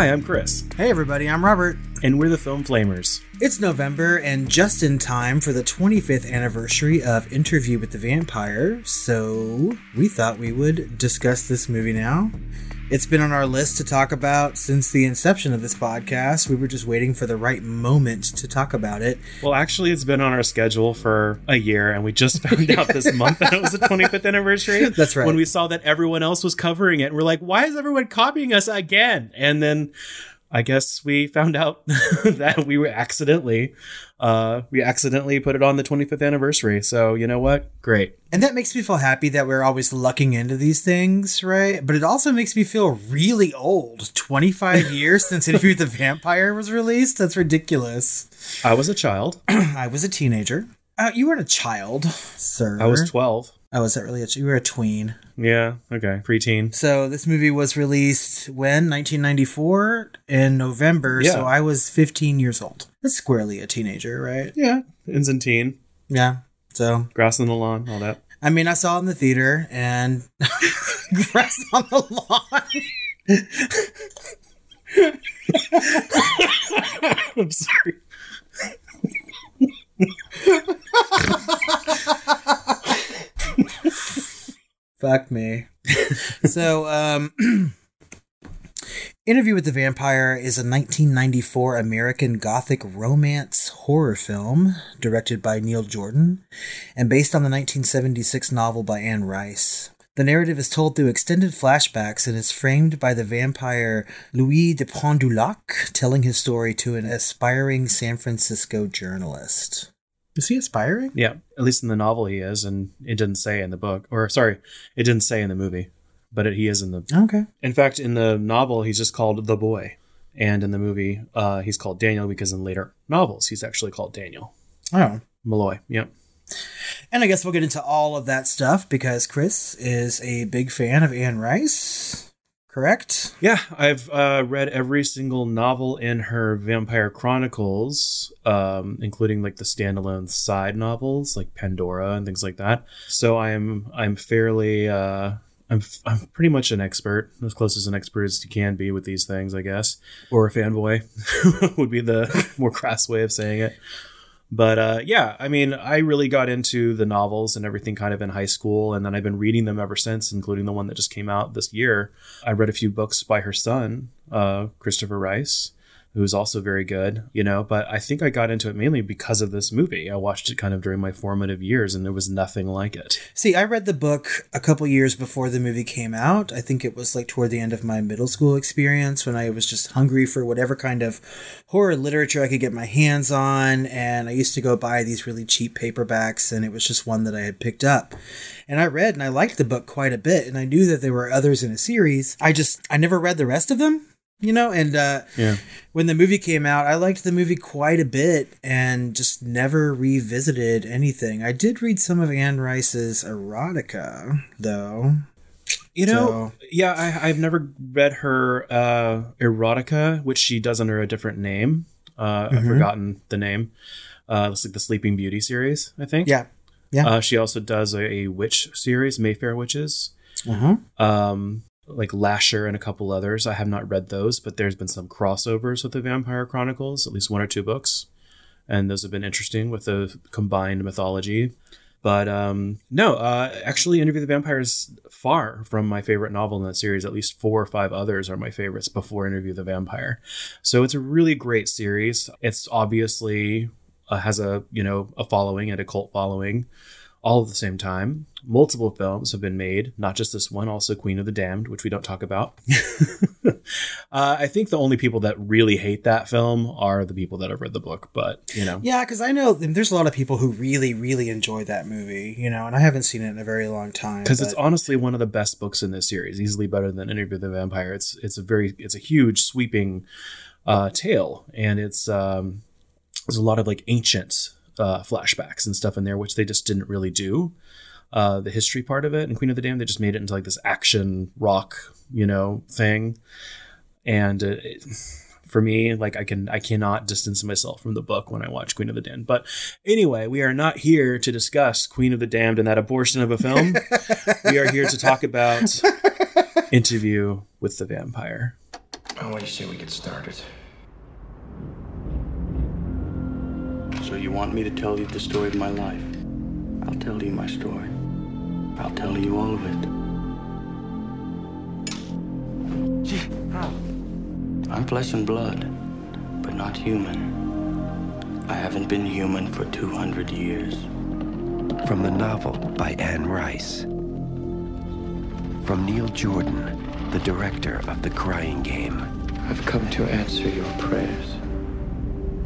Hi, I'm Chris, Hey, everybody, I'm Robert. and we're the Film Flamers. It's November and just in time for the 25th anniversary of Interview with the Vampire, so we thought we would discuss this movie now. It's been on our list to talk about since the inception of this podcast. We were just waiting for the right moment to talk about it. Well, actually, it's been on our schedule for a year, and we just found out this month that it was the 25th anniversary. That's right. When we saw that everyone else was covering it, and we're like, why is everyone copying us again? And then I guess we found out that we were accidentally, uh, we accidentally put it on the 25th anniversary. So, you know what? Great. And that makes me feel happy that we're always lucking into these things, right? But it also makes me feel really old. 25 years since Interview with the Vampire was released? That's ridiculous. I was a child. I was a teenager. Uh, you weren't a child, sir. I was 12. Oh, was that really a? You were a tween. Yeah. Okay. Preteen. So this movie was released when 1994 in November. Yeah. So I was 15 years old. That's squarely a teenager, right? Yeah. Ins and teen. Yeah. So Grass on the lawn. All that. I mean, I saw it in the theater and grass on the lawn. I'm sorry. Fuck me. so, um, Interview with the Vampire is a 1994 American Gothic romance horror film directed by Neil Jordan and based on the 1976 novel by Anne Rice. The narrative is told through extended flashbacks and is framed by the vampire Louis de Pointe du Lac telling his story to an aspiring San Francisco journalist. Is he aspiring? Yeah, at least in the novel he is, and it didn't say in the book, or sorry, it didn't say in the movie, but it, he is in the. Okay. In fact, in the novel, he's just called the boy, and in the movie, uh, he's called Daniel because in later novels, he's actually called Daniel Oh. Malloy. Yep. And I guess we'll get into all of that stuff because Chris is a big fan of Anne Rice, correct? Yeah, I've uh, read every single novel in her Vampire Chronicles, um, including like the standalone side novels like Pandora and things like that. So I'm I'm fairly uh, I'm I'm pretty much an expert, as close as an expert as you can be with these things, I guess, or a fanboy would be the more crass way of saying it. But uh, yeah, I mean, I really got into the novels and everything kind of in high school, and then I've been reading them ever since, including the one that just came out this year. I read a few books by her son, uh, Christopher Rice, who's also very good, you know. But I think I got into it mainly because of this movie. I watched it kind of during my formative years, and there was nothing like it. See, I read the book a couple years before the movie came out. I think it was like toward the end of my middle school experience when I was just hungry for whatever kind of horror literature I could get my hands on. And I used to go buy these really cheap paperbacks, and it was just one that I had picked up. And I read and I liked the book quite a bit, and I knew that there were others in a series. I just, I never read the rest of them. You know, and uh, Yeah. when the movie came out, I liked the movie quite a bit and just never revisited anything. I did read some of Anne Rice's erotica, though. You know, yeah, I, I've never read her uh, erotica, which she does under a different name. Uh, I've forgotten the name. Uh, it's like the Sleeping Beauty series, I think. Yeah. Yeah. Uh, she also does a, a witch series, Mayfair Witches. Uh-huh. Um, like Lasher and a couple others. I have not read those, but there's been some crossovers with the Vampire Chronicles, at least one or two books, and those have been interesting with the combined mythology. But um, no, uh, actually, Interview the Vampire is far from my favorite novel in that series. At least four or five others are my favorites before Interview the Vampire. So it's a really great series. It's obviously uh, has a you know a following and a cult following all at the same time. Multiple films have been made, not just this one, also Queen of the Damned, which we don't talk about. uh, I think the only people that really hate that film are the people that have read the book, but you know. Yeah, because I know there's a lot of people who really, really enjoy that movie, you know, and I haven't seen it in a very long time. Because it's honestly one of the best books in this series, easily better than Interview with the Vampire. It's it's a very it's a huge sweeping uh, tale, and it's um, there's a lot of like ancient uh, flashbacks and stuff in there, which they just didn't really do. Uh, the history part of it and Queen of the Damned, they just made it into like this action rock, you know, thing. And uh, it, for me, like I can, I cannot distance myself from the book when I watch Queen of the Damned. But anyway, we are not here to discuss Queen of the Damned and that abortion of a film. we are here to talk about Interview with the Vampire. How what do you say we get started? So you want me to tell you the story of my life? I'll tell you my story. I'll tell you all of it. I'm flesh and blood, but not human. I haven't been human for 200 years. From the novel by Anne Rice. From Neil Jordan, the director of The Crying Game. I've come to answer your prayers.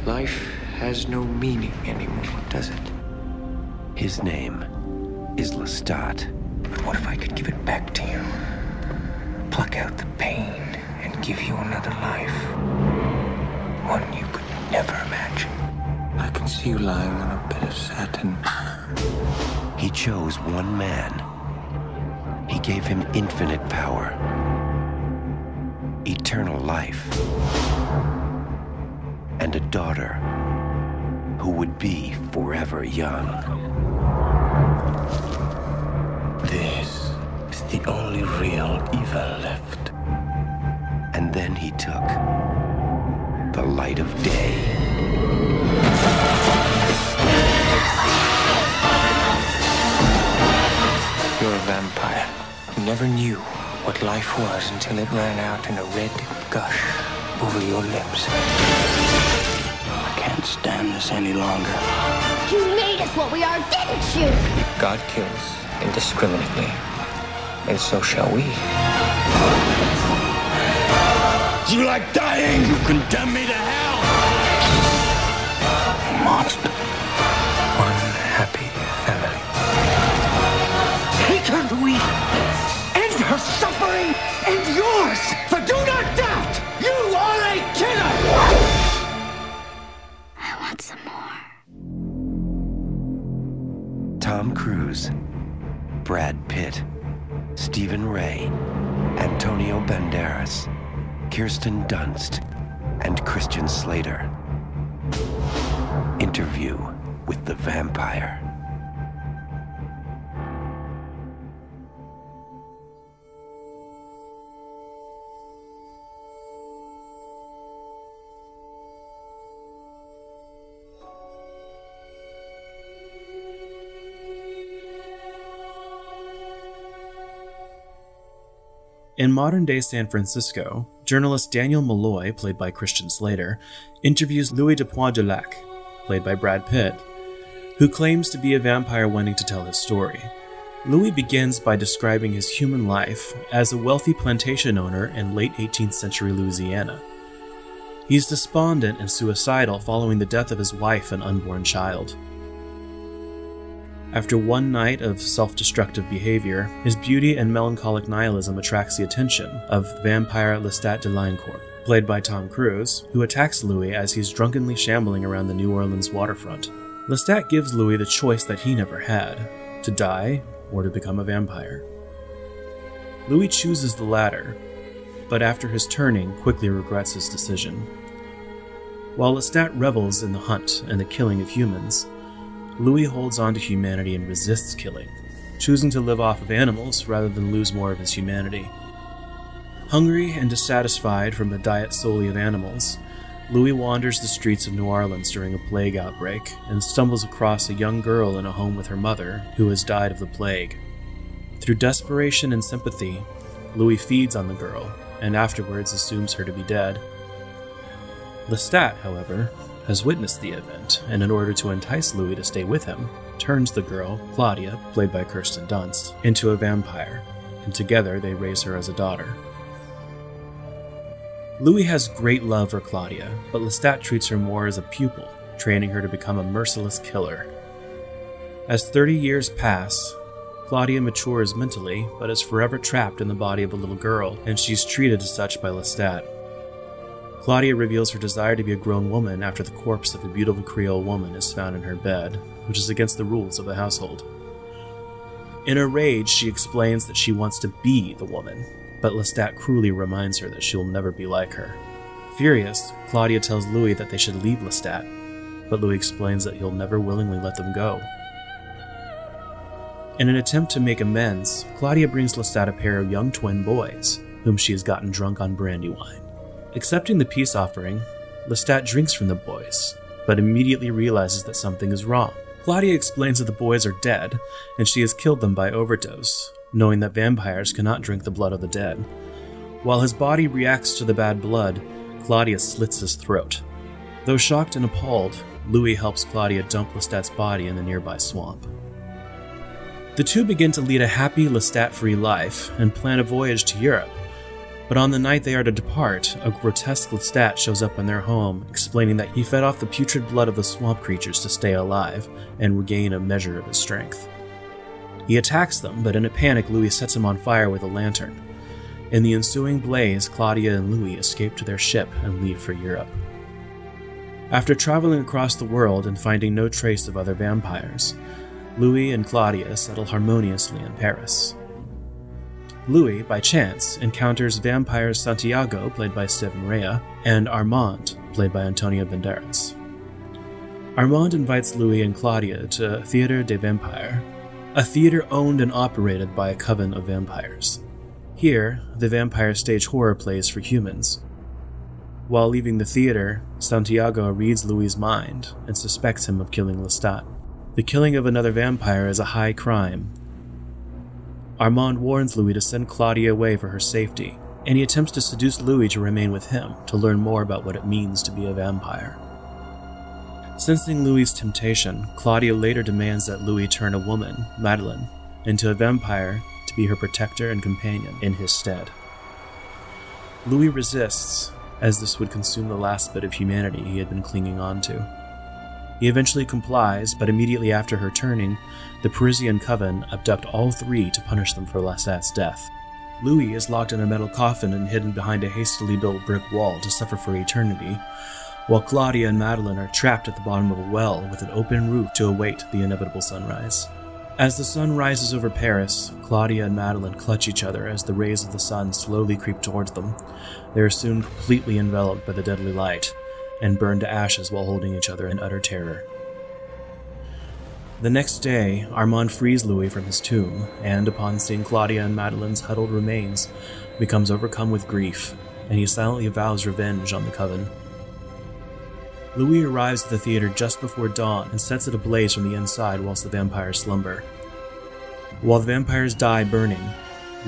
Life has no meaning anymore, does it? His name is Lestat. What if I could give it back to you? Pluck out the pain and give you another life. One you could never imagine. I can see you lying on a bed of satin. He chose one man. He gave him infinite power, eternal life, and a daughter who would be forever young. This is the only real evil left. And then he took the light of day. You're a vampire. You never knew what life was until it ran out in a red gush over your lips. I can't stand this any longer. You made us what we are, didn't you? God kills indiscriminately, and so shall we. You like dying? You condemn me to hell! Monster. Kirsten Dunst, and Christian Slater. Interview with the Vampire. In modern day San Francisco, journalist Daniel Malloy, played by Christian Slater, interviews Louis de Pointe de Lac, played by Brad Pitt, who claims to be a vampire wanting to tell his story. Louis begins by describing his human life as a wealthy plantation owner in late 18th century Louisiana. He's despondent and suicidal following the death of his wife and unborn child. After one night of self destructive behavior, his beauty and melancholic nihilism attracts the attention of vampire Lestat de Lioncourt, played by Tom Cruise, who attacks Louis as he's drunkenly shambling around the New Orleans waterfront. Lestat gives Louis the choice that he never had to die or to become a vampire. Louis chooses the latter, but after his turning, quickly regrets his decision. While Lestat revels in the hunt and the killing of humans, Louis holds on to humanity and resists killing, choosing to live off of animals rather than lose more of his humanity. Hungry and dissatisfied from a diet solely of animals, Louis wanders the streets of New Orleans during a plague outbreak and stumbles across a young girl in a home with her mother who has died of the plague. Through desperation and sympathy, Louis feeds on the girl and afterwards assumes her to be dead. Lestat, however, has witnessed the event, and in order to entice Louis to stay with him, turns the girl, Claudia, played by Kirsten Dunst, into a vampire, and together they raise her as a daughter. Louis has great love for Claudia, but Lestat treats her more as a pupil, training her to become a merciless killer. As 30 years pass, Claudia matures mentally, but is forever trapped in the body of a little girl, and she's treated as such by Lestat. Claudia reveals her desire to be a grown woman after the corpse of a beautiful Creole woman is found in her bed, which is against the rules of the household. In a rage, she explains that she wants to be the woman, but Lestat cruelly reminds her that she will never be like her. Furious, Claudia tells Louis that they should leave Lestat, but Louis explains that he'll never willingly let them go. In an attempt to make amends, Claudia brings Lestat a pair of young twin boys, whom she has gotten drunk on brandy wine. Accepting the peace offering, Lestat drinks from the boys, but immediately realizes that something is wrong. Claudia explains that the boys are dead, and she has killed them by overdose, knowing that vampires cannot drink the blood of the dead. While his body reacts to the bad blood, Claudia slits his throat. Though shocked and appalled, Louis helps Claudia dump Lestat's body in the nearby swamp. The two begin to lead a happy Lestat free life and plan a voyage to Europe. But on the night they are to depart, a grotesque Lestat shows up in their home, explaining that he fed off the putrid blood of the swamp creatures to stay alive and regain a measure of his strength. He attacks them, but in a panic, Louis sets him on fire with a lantern. In the ensuing blaze, Claudia and Louis escape to their ship and leave for Europe. After traveling across the world and finding no trace of other vampires, Louis and Claudia settle harmoniously in Paris. Louis, by chance, encounters vampires Santiago, played by Stephen Rea, and Armand, played by Antonio Banderas. Armand invites Louis and Claudia to Theatre des Vampires, a theater owned and operated by a coven of vampires. Here, the vampires stage horror plays for humans. While leaving the theater, Santiago reads Louis' mind and suspects him of killing Lestat. The killing of another vampire is a high crime. Armand warns Louis to send Claudia away for her safety, and he attempts to seduce Louis to remain with him to learn more about what it means to be a vampire. Sensing Louis' temptation, Claudia later demands that Louis turn a woman, Madeline, into a vampire to be her protector and companion in his stead. Louis resists, as this would consume the last bit of humanity he had been clinging on to. He eventually complies, but immediately after her turning, the Parisian coven abduct all three to punish them for Lestat's death. Louis is locked in a metal coffin and hidden behind a hastily built brick wall to suffer for eternity, while Claudia and Madeline are trapped at the bottom of a well with an open roof to await the inevitable sunrise. As the sun rises over Paris, Claudia and Madeline clutch each other as the rays of the sun slowly creep towards them. They are soon completely enveloped by the deadly light and burned to ashes while holding each other in utter terror. The next day, Armand frees Louis from his tomb, and upon seeing Claudia and Madeline's huddled remains, becomes overcome with grief, and he silently vows revenge on the coven. Louis arrives at the theater just before dawn and sets it ablaze from the inside whilst the vampires slumber. While the vampires die burning,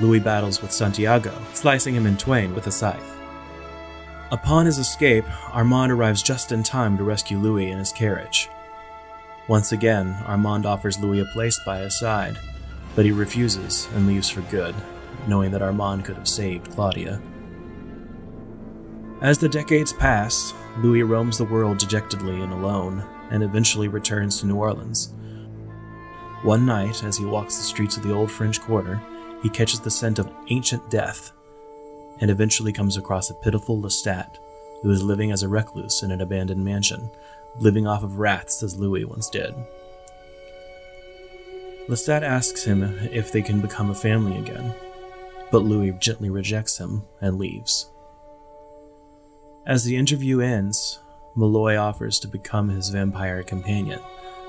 Louis battles with Santiago, slicing him in twain with a scythe. Upon his escape, Armand arrives just in time to rescue Louis in his carriage. Once again, Armand offers Louis a place by his side, but he refuses and leaves for good, knowing that Armand could have saved Claudia. As the decades pass, Louis roams the world dejectedly and alone, and eventually returns to New Orleans. One night, as he walks the streets of the old French Quarter, he catches the scent of ancient death, and eventually comes across a pitiful Lestat, who is living as a recluse in an abandoned mansion, living off of rats as Louis once did. Lestat asks him if they can become a family again, but Louis gently rejects him and leaves. As the interview ends, Malloy offers to become his vampire companion,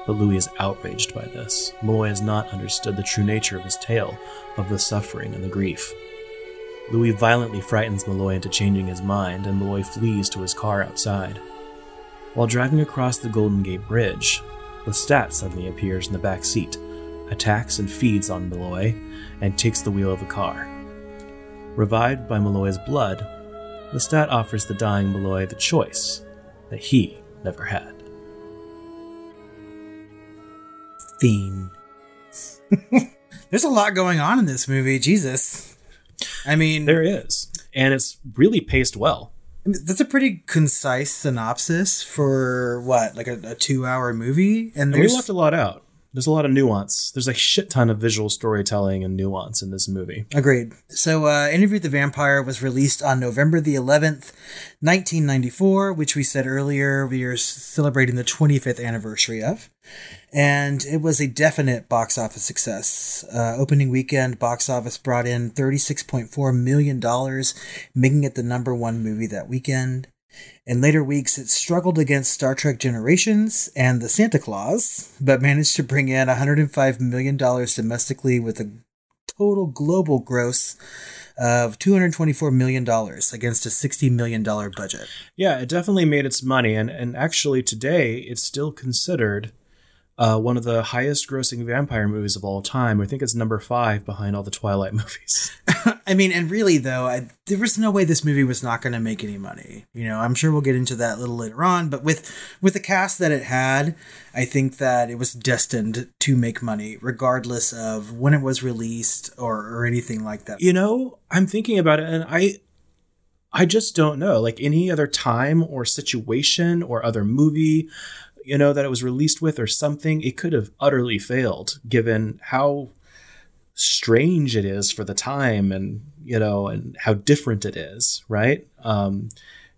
but Louis is outraged by this. Malloy has not understood the true nature of his tale of the suffering and the grief. Louis violently frightens Malloy into changing his mind, and Malloy flees to his car outside. While driving across the Golden Gate Bridge, Lestat suddenly appears in the back seat, attacks and feeds on Malloy, and takes the wheel of the car. Revived by Malloy's blood, Lestat offers the dying Malloy the choice that he never had. Fiend. There's a lot going on in this movie. Jesus. I mean, There is, and it's really paced well. that's a pretty concise synopsis for what, like a, a two-hour movie, and And we left a lot out. There's a lot of nuance. There's a shit ton of visual storytelling and nuance in this movie. Agreed. So, uh, Interview the Vampire was released on November the 11th, 1994, which we said earlier we are celebrating the 25th anniversary of. And it was a definite box office success. Uh, opening weekend box office brought in $36.4 million, making it the number one movie that weekend. In later weeks, it struggled against Star Trek Generations and The Santa Claus, but managed to bring in $105 million domestically with a total global gross of $224 million against a $60 million budget. Yeah, it definitely made its money, and and actually today it's still considered uh, one of the highest grossing vampire movies of all time. I think it's number five behind all the Twilight movies. I mean, and really though, I, there was no way this movie was not going to make any money. You know, I'm sure we'll get into that a little later on. But with with the cast that it had, I think that it was destined to make money, regardless of when it was released or or anything like that. you know, I'm thinking about it, and I. I just don't know. Like any other time or situation or other movie, you know, that it was released with or something, it could have utterly failed given how strange it is for the time and, you know, and how different it is, right? Um,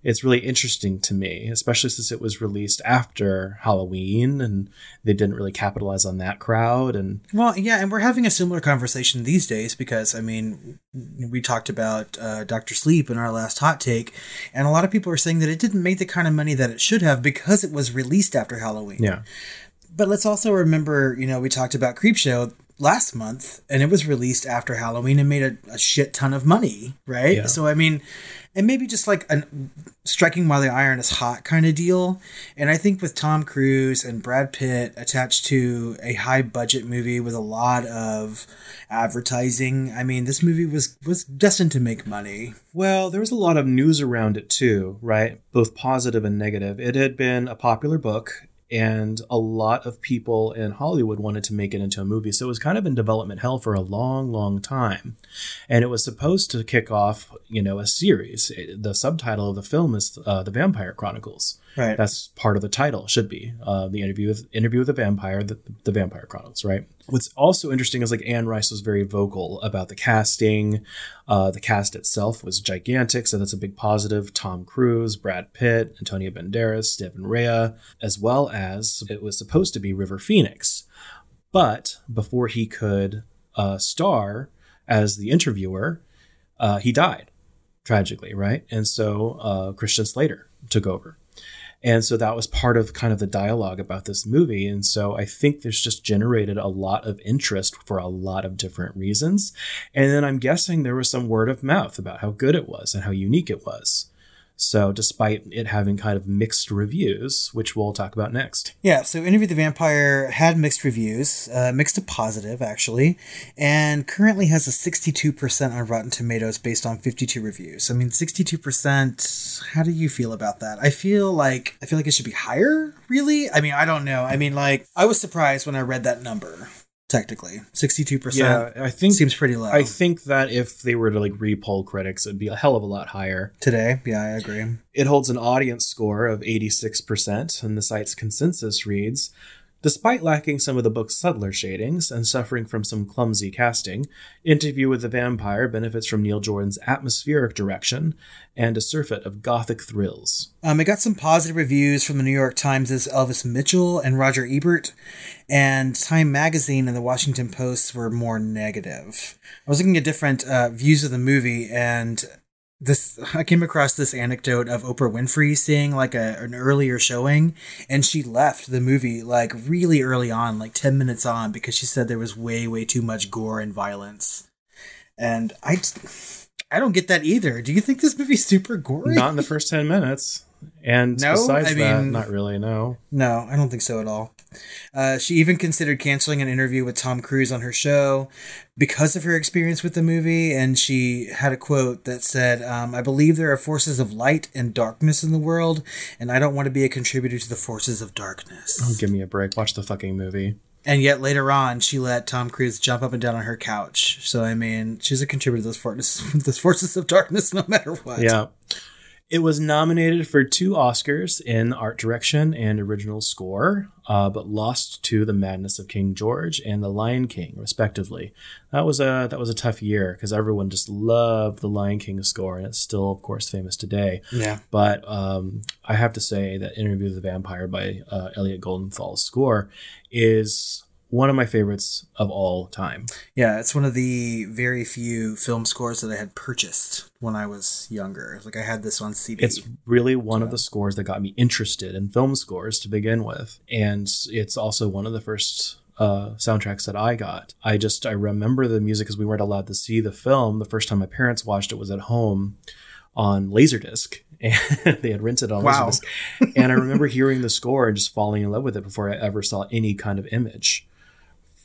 it's really interesting to me, especially since it was released after Halloween and they didn't really capitalize on that crowd. And Well, yeah, and we're having a similar conversation these days because I mean, we talked about uh, Doctor Sleep in our last hot take, and a lot of people are saying that it didn't make the kind of money that it should have because it was released after Halloween. yeah, But let's also remember, you know, we talked about Creepshow last month, and it was released after Halloween and made a, a shit ton of money, right? Yeah. So I mean, and maybe just like a striking while the iron is hot kind of deal. And I think with Tom Cruise and Brad Pitt attached to a high budget movie with a lot of advertising, I mean, this movie was was destined to make money. Well, there was a lot of news around it too, right? Both positive and negative. It had been a popular book, and a lot of people in Hollywood wanted to make it into a movie. So it was kind of in development hell for a long, long time. And it was supposed to kick off, you know, a series. It- the subtitle of the film is uh, The Vampire Chronicles. Right. That's part of the title, should be uh, the interview with interview with the vampire, the, the Vampire Chronicles, right? What's also interesting is like Anne Rice was very vocal about the casting. Uh, the cast itself was gigantic, so that's a big positive. Tom Cruise, Brad Pitt, Antonio Banderas, Stephen Rea, as well as it was supposed to be River Phoenix, but before he could uh, star as the interviewer, uh, he died tragically, right? And so uh, Christian Slater took over. And so that was part of kind of the dialogue about this movie. And so I think there's just generated a lot of interest for a lot of different reasons. And then I'm guessing there was some word of mouth about how good it was and how unique it was. So despite it having kind of mixed reviews, which we'll talk about next. Yeah, so Interview the Vampire had mixed reviews, uh, mixed to positive, actually, and currently has a 62% on Rotten Tomatoes based on 52 reviews. I mean, 62%, how do you feel about that? I feel like, I feel like it should be higher, really? I mean, I don't know. I mean, like, I was surprised when I read that number, technically. 62% Yeah, I think seems pretty low. I think that if they were to like repoll critics, it'd be a hell of a lot higher. Today, yeah, I agree. It holds an audience score of 86%, and the site's consensus reads Despite lacking some of the book's subtler shadings and suffering from some clumsy casting, Interview with the Vampire benefits from Neil Jordan's atmospheric direction and a surfeit of gothic thrills. Um, it got some positive reviews from the New York Times' Elvis Mitchell and Roger Ebert, and Time Magazine and the Washington Post were more negative. I was looking at different uh, views of the movie, and this I came across this anecdote of Oprah Winfrey seeing like a, an earlier showing, and she left the movie like really early on, like ten minutes on, because she said there was way way too much gore and violence, and I. I don't get that either. Do you think this movie's super gory? Not in the first 10 minutes. And No? besides I that, mean- not really, no. No, I don't think so at all. Uh, she even considered canceling an interview with Tom Cruise on her show because of her experience with the movie. And she had a quote that said, um, I believe there are forces of light and darkness in the world, and I don't want to be a contributor to the forces of darkness. Oh, give me a break. Watch the fucking movie. And yet later on, she let Tom Cruise jump up and down on her couch. So, I mean, she's a contributor to those forces, those forces of darkness no matter what. Yeah. It was nominated for two Oscars in art direction and original score, uh, but lost to The Madness of King George and The Lion King, respectively. That was a that was a tough year because everyone just loved The Lion King score, and it's still, of course, famous today. Yeah. But um, I have to say that Interview with the Vampire by uh, Elliot Goldenthal's score is one of my favorites of all time. Yeah, it's one of the very few film scores that I had purchased when I was younger. Like I had this on CD. It's really one of the scores that got me interested in film scores to begin with, and it's also one of the first uh, soundtracks that I got. I just I remember the music because we weren't allowed to see the film. The first time my parents watched it was at home on Laserdisc, and they had rented on Wow. Laserdisc. and I remember hearing the score and just falling in love with it before I ever saw any kind of image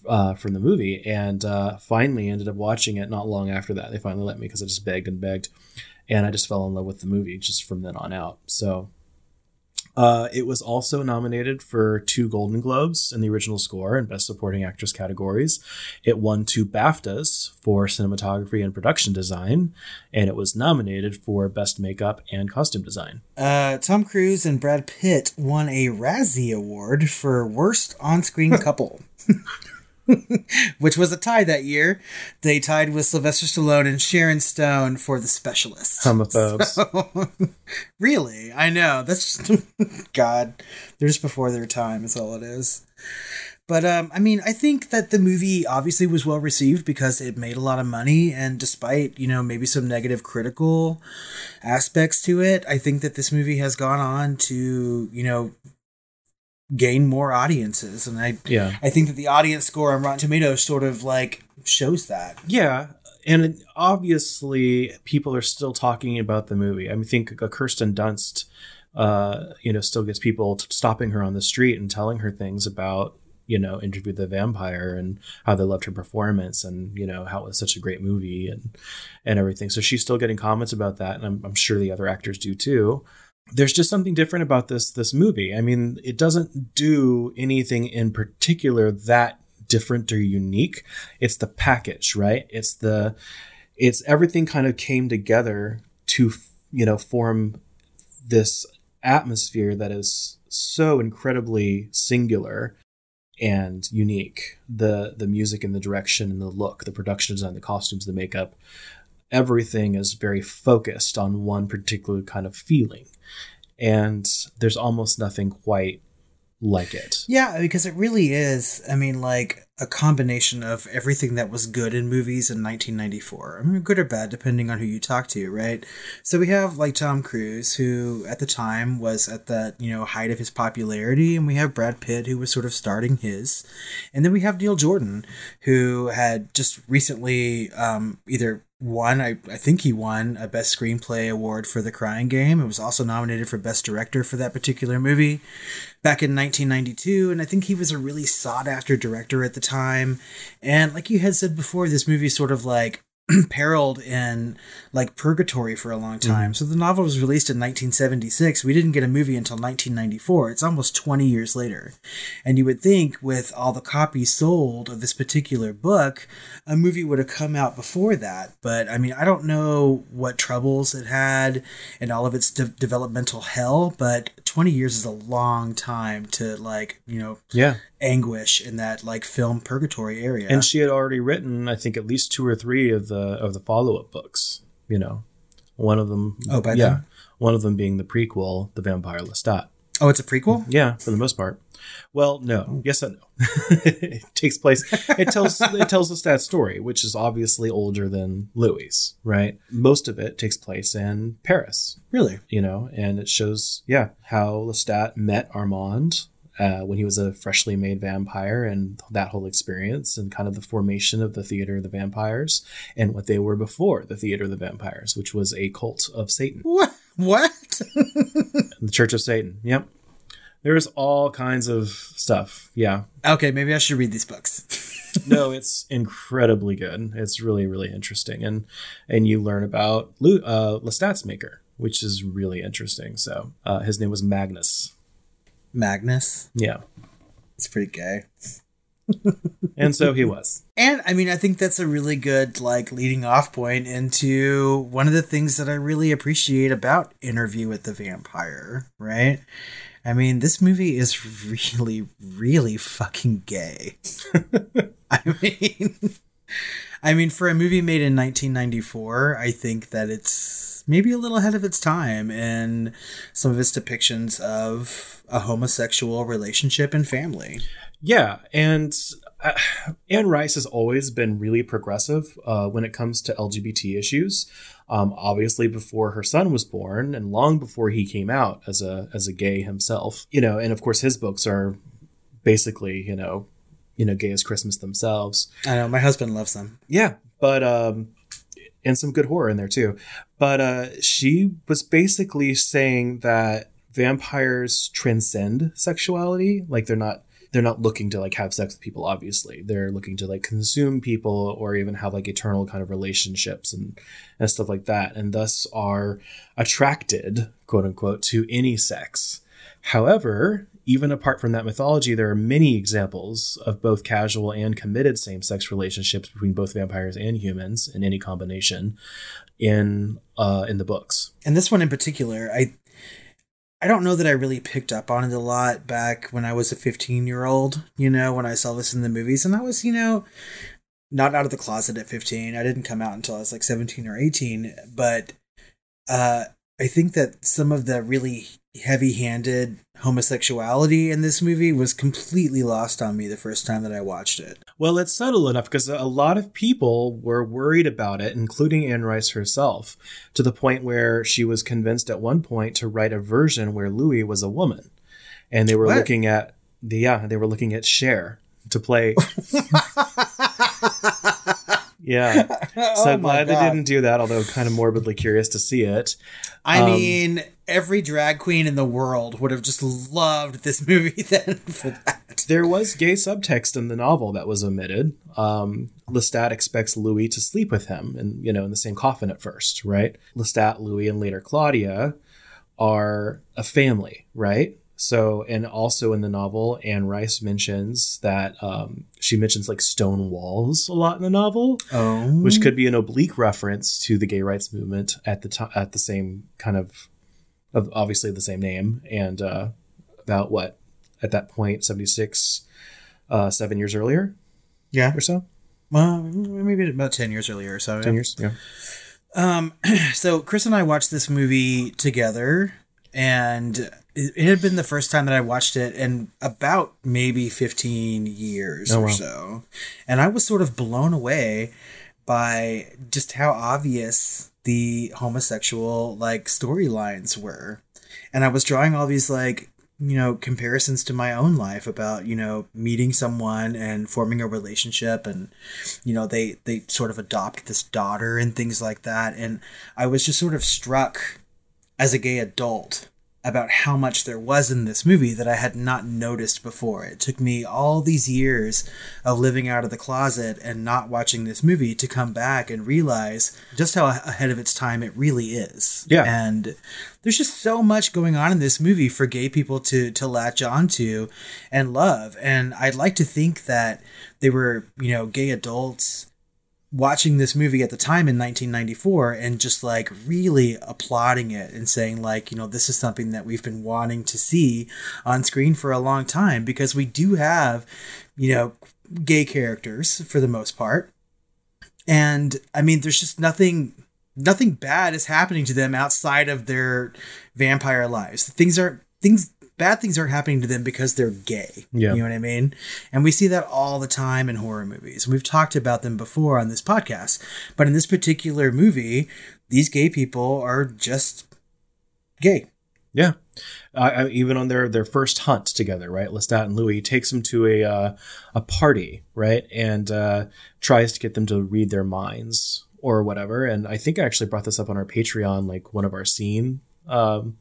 uh, from the movie. And uh, finally ended up watching it not long after that. They finally let me because I just begged and begged, and I just fell in love with the movie just from then on out. So. Uh, it was also nominated for two Golden Globes in the original score and Best Supporting Actress categories. It won two BAFTAs for cinematography and production design, and it was nominated for Best Makeup and Costume Design. Uh, Tom Cruise and Brad Pitt won a Razzie Award for Worst On-Screen Couple. Which was a tie that year. They tied with Sylvester Stallone and Sharon Stone for The Specialist. Homophobes. really? I know. That's just, God. They're just before their time, is all it is. But um, I mean, I think that the movie obviously was well received because it made a lot of money, and despite you know maybe some negative critical aspects to it, I think that this movie has gone on to you know gain more audiences, and I Yeah. I think that the audience score on Rotten Tomatoes sort of like shows that. Yeah, and it- obviously people are still talking about the movie. I mean, think Kirsten Dunst, uh, you know, still gets people t- stopping her on the street and telling her things about, you know, Interview the Vampire and how they loved her performance and you know how it was such a great movie and and everything. So she's still getting comments about that, and I'm, I'm sure the other actors do too. There's just something different about this this movie. I mean, it doesn't do anything in particular that different or unique. It's the package, right? It's the it's everything kind of came together to you know form this atmosphere that is so incredibly singular and unique the the music and the direction and the look the production design the costumes the makeup everything is very focused on one particular kind of feeling and there's almost nothing quite like it Yeah, because it really is. I mean, like a combination of everything that was good in movies in 1994. I mean, good or bad, depending on who you talk to, right? So we have like Tom Cruise, who at the time was at the you know height of his popularity, and we have Brad Pitt, who was sort of starting his, and then we have Neil Jordan, who had just recently um, either won I, I think he won a best screenplay award for the crying game. It was also nominated for best director for that particular movie back in 1992 and i think he was a really sought after director at the time. And like you had said before this movie sort of like periled in like purgatory for a long time. Mm-hmm. So the novel was released in 1976. We didn't get a movie until 1994. It's almost 20 years later. And you would think with all the copies sold of this particular book, a movie would have come out before that. But I mean, I don't know what troubles it had and all of its de- developmental hell, but 20 years is a long time to like, you know, yeah. anguish in that like film purgatory area. and she had already written i think at least two or three of the of the follow-up books you know. One of them Oh, by yeah then? one of them being the prequel the vampire lestat. Oh, it's a prequel? yeah for the most part. Well no. Oh. Yes and no it takes place it tells it tells lestat's story which is obviously older than louis right most of it takes place in paris Really? you know, and it shows, yeah, how Lestat met Armand uh, when he was a freshly made vampire and that whole experience and kind of the formation of the Theater of the Vampires and what they were before the Theater of the Vampires, which was a cult of Satan, What? What? the Church of Satan. Yep. There's all kinds of stuff. Yeah. okay, maybe I should read these books. no, it's incredibly good. It's really, really interesting, and and you learn about uh, Lestat's maker, which is really interesting. So uh, his name was Magnus. Magnus. Yeah. It's pretty gay. And so he was. And I mean, I think that's a really good like leading off point into one of the things that I really appreciate about Interview with the Vampire, right? I mean, this movie is really, really fucking gay. I mean, I mean, for a movie made in 1994, I think that it's maybe a little ahead of its time in some of its depictions of a homosexual relationship and family. Yeah, and uh, Anne Rice has always been really progressive uh, when it comes to LGBT issues. Um, obviously, before her son was born, and long before he came out as a as a gay himself, you know, and of course his books are basically, you know, you know, Gay as Christmas themselves. I know my husband loves them. Yeah, but um, and some good horror in there too. But uh, she was basically saying that vampires transcend sexuality, like they're not they're not looking to like have sex with people obviously. They're looking to like consume people or even have like eternal kind of relationships and and stuff like that and thus are attracted quote unquote to any sex. However even apart from that mythology there are many examples of both casual and committed same-sex relationships between both vampires and humans in any combination in uh in the books. And this one in particular, I I don't know that I really picked up on it a lot back when I was a 15 year old, you know, when I saw this in the movies. And I was, you know, not out of the closet at 15. I didn't come out until I was like 17 or 18. But uh, I think that some of the really heavy handed homosexuality in this movie was completely lost on me the first time that I watched it. Well, it's subtle enough because a lot of people were worried about it, including Anne Rice herself, to the point where she was convinced at one point to write a version where Louis was a woman. And they were What? looking at the yeah, they were looking at Cher to play. yeah. So Oh my glad they didn't do that, although kind of morbidly curious to see it. I Um, mean, every drag queen in the world would have just loved this movie then for that. There was gay subtext in the novel that was omitted. Um, Lestat expects Louis to sleep with him, and you know, in the same coffin at first, right? Lestat, Louis, and later Claudia are a family, right? So, and also in the novel, Anne Rice mentions that um, she mentions like stone walls a lot in the novel, Oh. which could be an oblique reference to the gay rights movement at the time, at the same kind of, of obviously the same name, and uh, about what at that point, seventy six, uh, seven years earlier Yeah. or so, Well, maybe about 10 years earlier or so. ten yeah. years, yeah. Um, so Chris and I watched this movie together, and it, had been the first time that I watched it in about maybe 15 years Oh, or wow. so. And I was sort of blown away by just how obvious the homosexual like storylines were. And I was drawing all these like you know comparisons to my own life about you know meeting someone and forming a relationship and you know they they sort of adopt this daughter and things like that and i was just sort of struck as a gay adult about how much there was in this movie that I had not noticed before. It took me all these years of living out of the closet and not watching this movie to come back and realize just how ahead of its time it really is. Yeah. And there's just so much going on in this movie for gay people to to latch onto and love. And I'd like to think that they were, you know, gay adults watching this movie at the time in 1994 and just like really applauding it and saying like you know this is something that we've been wanting to see on screen for a long time because we do have you know gay characters for the most part. And i mean there's just nothing nothing bad is happening to them outside of their vampire lives. Things are things bad things aren't happening to them because they're gay. Yeah. you know what i mean? And we see that all the time in horror movies. We've talked about them before on this podcast. But in this particular movie these gay people are just gay. Yeah, uh, even on their their first hunt together, right? Lestat and Louis takes them to a uh, a party, right, and uh, tries to get them to read their minds or whatever. And I think I actually brought this up on our Patreon, like one of our scene, um,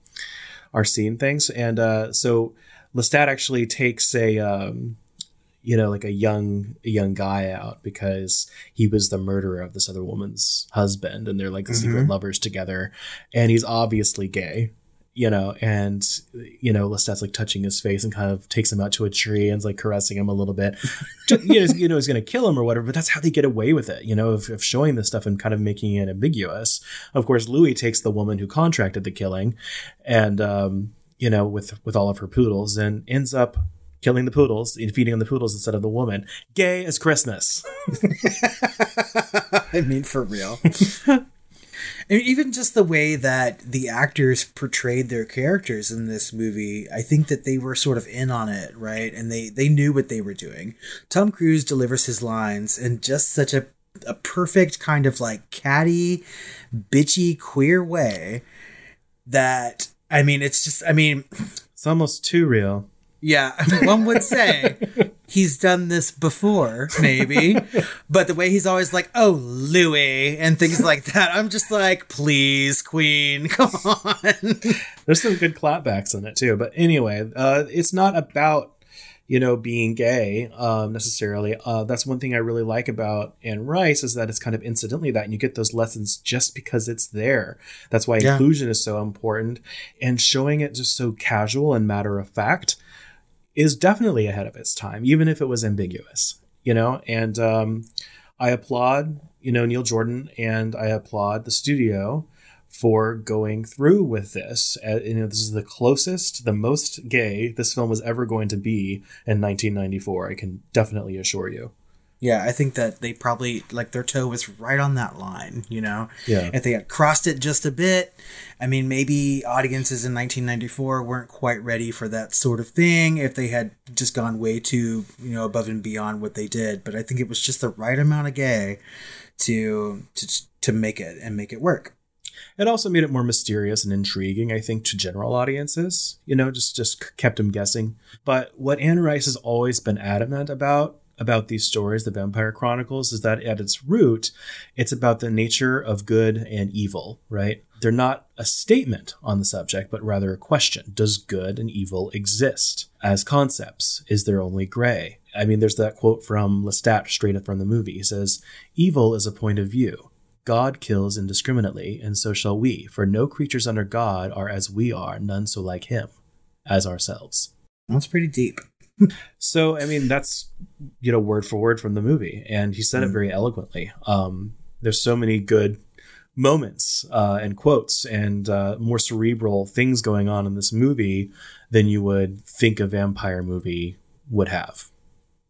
our scene things. And uh, so Lestat actually takes a. Um, you know, like a young a young guy out because he was the murderer of this other woman's husband, and they're like secret lovers together, and he's obviously gay, you know, and you know, Lestat's like touching his face and kind of takes him out to a tree and's like caressing him a little bit. You know, you know, he's gonna kill him or whatever, but that's how they get away with it, you know, of, of showing this stuff and kind of making it ambiguous. Of course, Louis takes the woman who contracted the killing, and um, you know, with with all of her poodles, and ends up killing the poodles and feeding on the poodles instead of the woman. Gay as Christmas. I mean, for real. And even just the way that the actors portrayed their characters in this movie, I think that they were sort of in on it, right? And they they knew what they were doing. Tom Cruise delivers his lines in just such a a perfect kind of like catty, bitchy, queer way that I mean, it's just I mean, It's almost too real. yeah, one would say he's done this before, maybe. but the way he's always like, "Oh, Louis," and things like that, I'm just like, "Please, Queen, come on." There's some good clapbacks in it too. But anyway, uh, it's not about you know being gay um, necessarily. Uh, that's one thing I really like about Anne Rice is that it's kind of incidentally that, and you get those lessons just because it's there. That's why Yeah. inclusion is so important, and showing it just so casual and matter of fact is definitely ahead of its time, even if it was ambiguous. You know, and um, I applaud you know Neil Jordan and I applaud the studio for going through with this. Uh, you know, this is the closest, the most gay this film was ever going to be in 1994. I can definitely assure you. Yeah, I think that they probably like their toe was right on that line, you know. Yeah. If they had crossed it just a bit, I mean, maybe audiences in 1994 weren't quite ready for that sort of thing. If they had just gone way too, you know, above and beyond what they did, but I think it was just the right amount of gay to to to make it and make it work. It also made it more mysterious and intriguing, I think, to general audiences. You know, just just kept them guessing. But what Anne Rice has always been adamant about about these stories, the Vampire Chronicles, is that at its root, it's about the nature of good and evil, right? They're not a statement on the subject, but rather a question. Does good and evil exist as concepts? Is there only gray? I mean, there's that quote from Lestat straight up from the movie. He says, Evil is a point of view. God kills indiscriminately, and so shall we, for no creatures under God are as we are, none so like him as ourselves. That's pretty deep. So, I mean, that's, you know, word for word from the movie. And he said it very eloquently. Um, there's so many good moments uh, and quotes and uh, more cerebral things going on in this movie than you would think a vampire movie would have.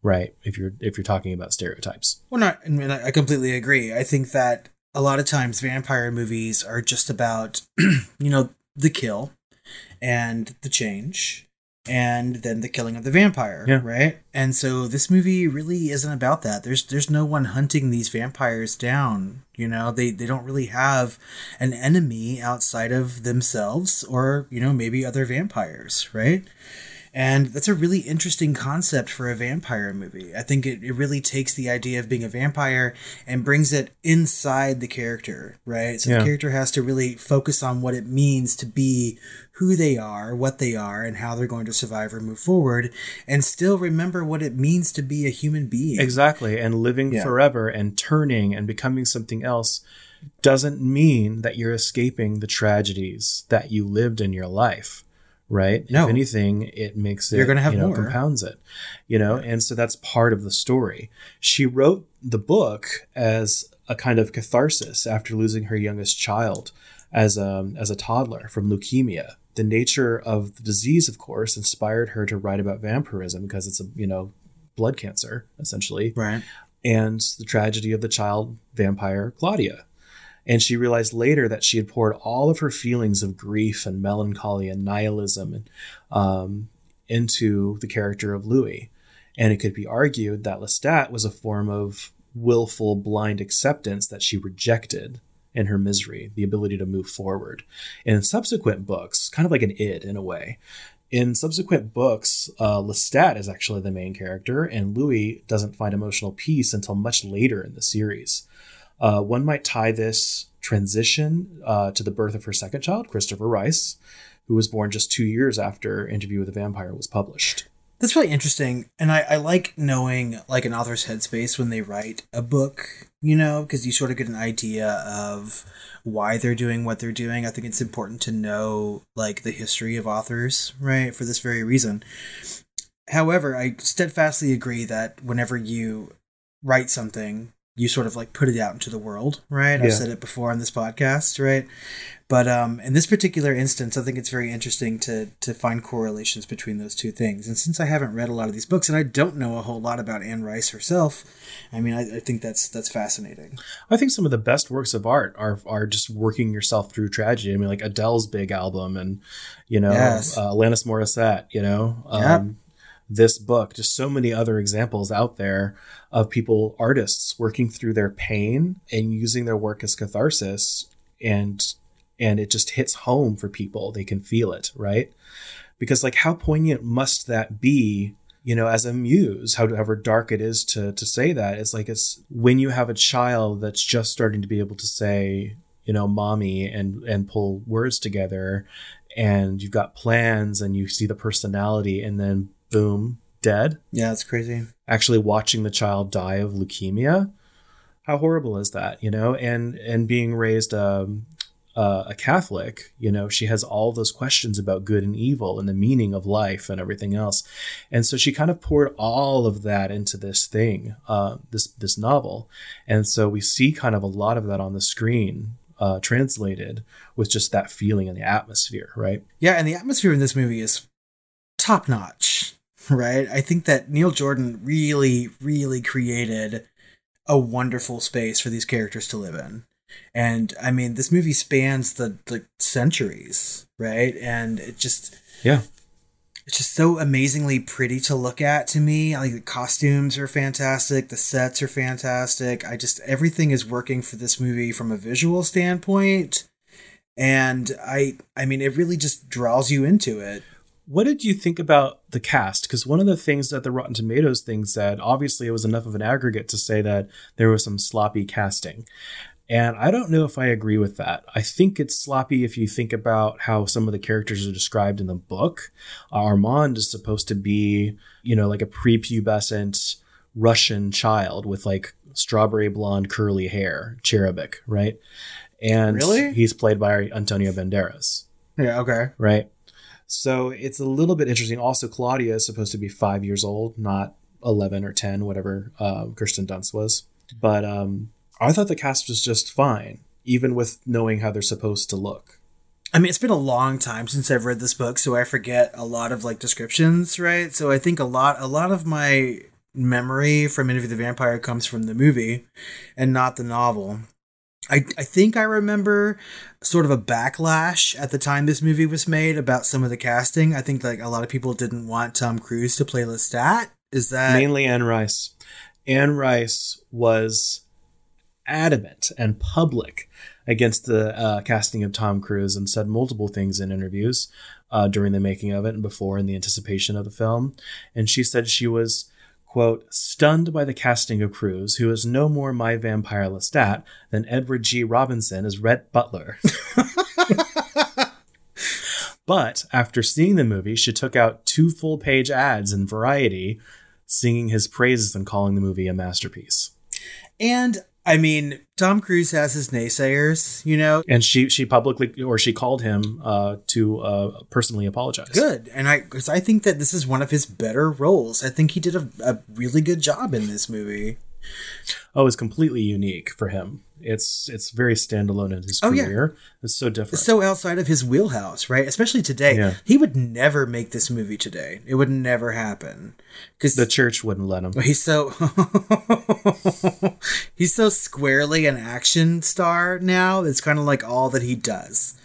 Right. If you're if you're talking about stereotypes. Well, not. I mean, I completely agree. I think that a lot of times vampire movies are just about, you know, the kill and the change and then the killing of the vampire, Yeah. right? And so this movie really isn't about that. There's there's no one hunting these vampires down. You know, they they don't really have an enemy outside of themselves or, you know, maybe other vampires, right? And that's a really interesting concept for a vampire movie. I think it, it really takes the idea of being a vampire and brings it inside the character, right? So Yeah. the character has to really focus on what it means to be who they are, what they are, and how they're going to survive or move forward, and still remember what it means to be a human being. Exactly. And living Yeah. forever and turning and becoming something else doesn't mean that you're escaping the tragedies that you lived in your life. Right. No. If anything, it makes it You're gonna have you know, more. compounds it. You know, and so that's part of the story. She wrote the book as a kind of catharsis after losing her youngest child as a as a toddler from leukemia. The nature of the disease, of course, inspired her to write about vampirism because it's a you know blood cancer essentially Right. and the tragedy of the child vampire Claudia. And she realized later that she had poured all of her feelings of grief and melancholy and nihilism um, into the character of Louis. And it could be argued that Lestat was a form of willful, blind acceptance that she rejected in her misery, the ability to move forward. In subsequent books, kind of like an id in a way, in subsequent books, uh, Lestat is actually the main character, and Louis doesn't find emotional peace until much later in the series. Uh, one might tie this transition uh, to the birth of her second child, Christopher Rice, who was born just two years after Interview with a Vampire was published. That's really interesting, and I, I like knowing like an author's headspace when they write a book. You know, because you sort of get an idea of why they're doing what they're doing. I think it's important to know like the history of authors, right? For this very reason. However, I steadfastly agree that whenever you write something, you sort of like put it out into the world, right? Yeah. I've said it before on this podcast, right? But um, in this particular instance, I think it's very interesting to to find correlations between those two things. And since I haven't read a lot of these books, and I don't know a whole lot about Anne Rice herself, I mean, I, I think that's that's fascinating. I think some of the best works of art are are just working yourself through tragedy. I mean, like Adele's big album, and you know, Yes. uh, Alanis Morissette. You know, um, Yep. This book, just so many other examples out there of people, artists working through their pain and using their work as catharsis, and and it just hits home for people. They can feel it, right? Because like, how poignant must that be? you know, as a muse, however dark it is to to say that, it's like it's when you have a child that's just starting to be able to say, you know, mommy and and pull words together, and you've got plans and you see the personality, and then boom, dead. Yeah, it's crazy. Actually, watching the child die of leukemia, how horrible is that? You know, and and being raised um, uh, a Catholic, you know, she has all those questions about good and evil and the meaning of life and everything else, and so she kind of poured all of that into this thing, uh, this this novel, and so we see kind of a lot of that on the screen, uh, translated with just that feeling and the atmosphere, right? Yeah, and the atmosphere in this movie is top notch, right? I think that Neil Jordan really, really created a wonderful space for these characters to live in. And I mean, this movie spans the, the centuries, right? And it just, Yeah. it's just so amazingly pretty to look at to me. Like the costumes are fantastic, the sets are fantastic. I just everything is working for this movie from a visual standpoint. And I I mean it really just draws you into it. What did you think about the cast? Because one of the things that the Rotten Tomatoes thing said, obviously, it was enough of an aggregate to say that there was some sloppy casting. And I don't know if I agree with that. I think it's sloppy if you think about how some of the characters are described in the book. Uh, Armand is supposed to be, you know, like a prepubescent Russian child with like strawberry blonde curly hair, cherubic, right? And Really? he's played by Antonio Banderas Yeah, okay. right? So it's a little bit interesting. Also, Claudia is supposed to be five years old, not eleven or ten, whatever uh, Kirsten Dunst was. But um, I thought the cast was just fine, even with knowing how they're supposed to look. I mean, it's been a long time since I've read this book, so I forget a lot of like descriptions, right? So I think a lot a lot of my memory from Interview the Vampire comes from the movie and not the novel. I, I think I remember sort of a backlash at the time this movie was made about some of the casting. I think like a lot of people didn't want Tom Cruise to play Lestat. Is that Mainly Anne Rice. Anne Rice was adamant and public against the uh, casting of Tom Cruise and said multiple things in interviews uh, during the making of it and before in the anticipation of the film. And she said she was, quote, stunned by the casting of Cruise, who is no more my vampire Lestat than Edward G. Robinson as Rhett Butler. but after seeing the movie, she took out two full page ads in Variety singing his praises and calling the movie a masterpiece. and I mean, Tom Cruise has his naysayers, you know, And she she publicly or she called him uh, to uh, personally apologize. good. And i because i think that this is one of his better roles. I think he did a, a really good job in this movie Oh, it's completely unique for him. It's it's very standalone in his Oh, yeah. career. It's so different. it's so outside of his wheelhouse right especially today Yeah. he would never make this movie today it would never happen because the church wouldn't let him. he's so he's so squarely an action star now it's kind of like all that he does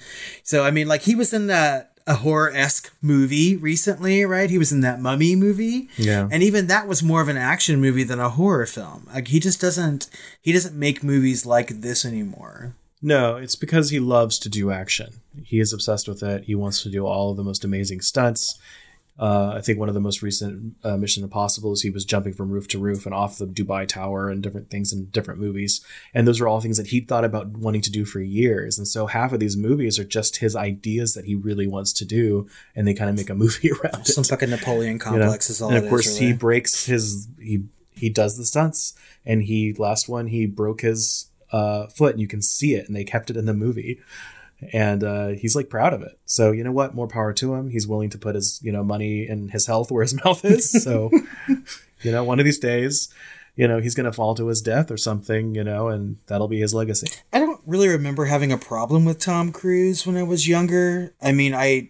so i mean like he was in that a horror-esque movie recently right he was in that mummy movie Yeah. and even that was more of an action movie than a horror film like he just doesn't he doesn't make movies like this anymore No, it's because he loves to do action. He is obsessed with it. He wants to do all of the most amazing stunts. Uh, I think one of the most recent uh, Mission Impossibles, he was jumping from roof to roof and off the Dubai Tower and different things in different movies. And those are all things that he thought about wanting to do for years. And so half of these movies are just his ideas that he really wants to do, and they kind of make a movie around some it. fucking napoleon you know? complex is all and of course, is, he breaks his he he does the stunts, and he last one he broke his uh, foot, and you can see it, and they kept it in the movie, and uh, he's like proud of it. So you know what? More power to him. He's willing to put his you know money and his health where his mouth is. So you know, one of these days. You know, he's to fall to his death or something, you know, and that'll be his legacy. I don't really remember having a problem with Tom Cruise when I was younger. I mean, I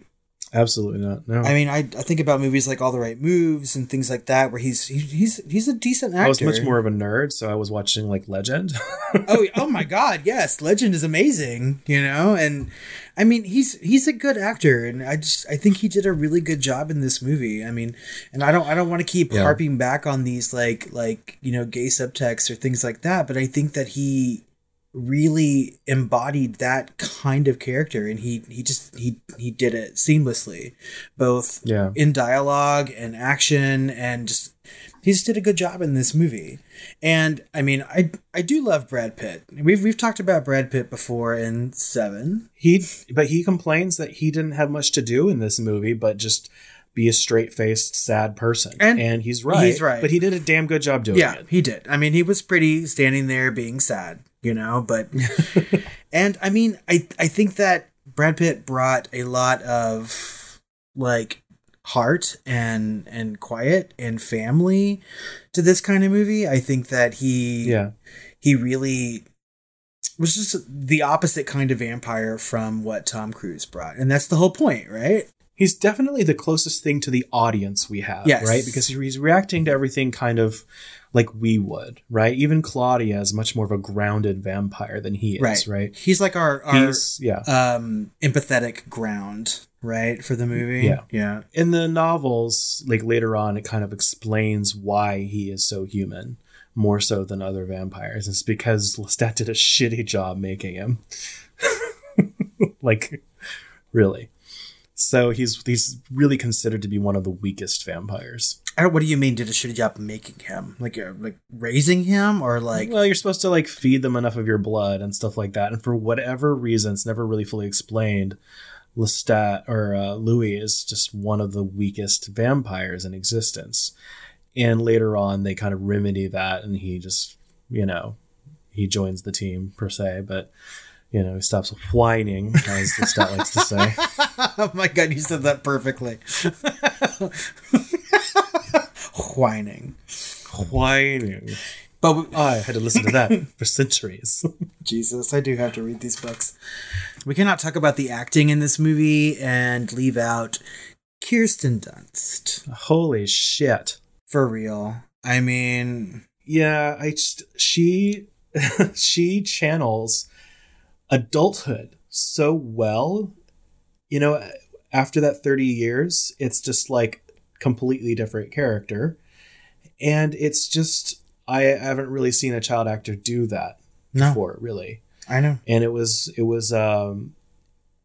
Absolutely not. No. I mean, I, I think about movies like All the Right Moves and things like that, where he's he, he's he's a decent actor. I was much more of a nerd, so I was watching like Legend. oh oh my god, yes, Legend is amazing, you know, and I mean he's he's a good actor, and I just I think he did a really good job in this movie. I mean, and I don't I don't want to keep Yeah. harping back on these like like you know gay subtexts or things like that, but I think that he really embodied that kind of character and he he just he he did it seamlessly both Yeah. in dialogue and action and just he just did a good job in this movie and i mean i i do love brad pitt we've we've talked about brad pitt before in seven He, but he complains that he didn't have much to do in this movie, but just be a straight faced, sad person. And he's right. he's right. But he did a damn good job doing yeah it. he did i mean he was pretty standing there being sad you know but and i mean i i think that brad pitt brought a lot of like heart and and quiet and family to this kind of movie i think that he Yeah. he really was just the opposite kind of vampire from what tom cruise brought and that's the whole point right He's definitely the closest thing to the audience we have, Yes. right? Because he's reacting to everything kind of like we would, right? Even Claudia is much more of a grounded vampire than he is, right right? he's like our, our He's yeah. um empathetic ground right for the movie Yeah. yeah in the novels, like later on, it kind of explains why he is so human, more so than other vampires. It's because Lestat did a shitty job making him. like, really. So he's he's really considered to be one of the weakest vampires. What do you mean did a shitty job making him like uh, like raising him or like well, you're supposed to like feed them enough of your blood and stuff like that, and for whatever reason, it's never really fully explained. Lestat or uh, Louis is just one of the weakest vampires in existence, and later on they kind of remedy that, and he just you know he joins the team per se, but you know he stops whining, as Lestat likes to say. oh my god you said that perfectly whining whining. but we, I had to listen to that for centuries. jesus i do have to read these books we cannot talk about the acting in this movie and leave out kirsten dunst Holy shit. for real i mean yeah i just she she channels adulthood so well you know after that 30 years it's just like completely different character. And it's just i haven't really seen a child actor do that No. before really. I know. And it was it was um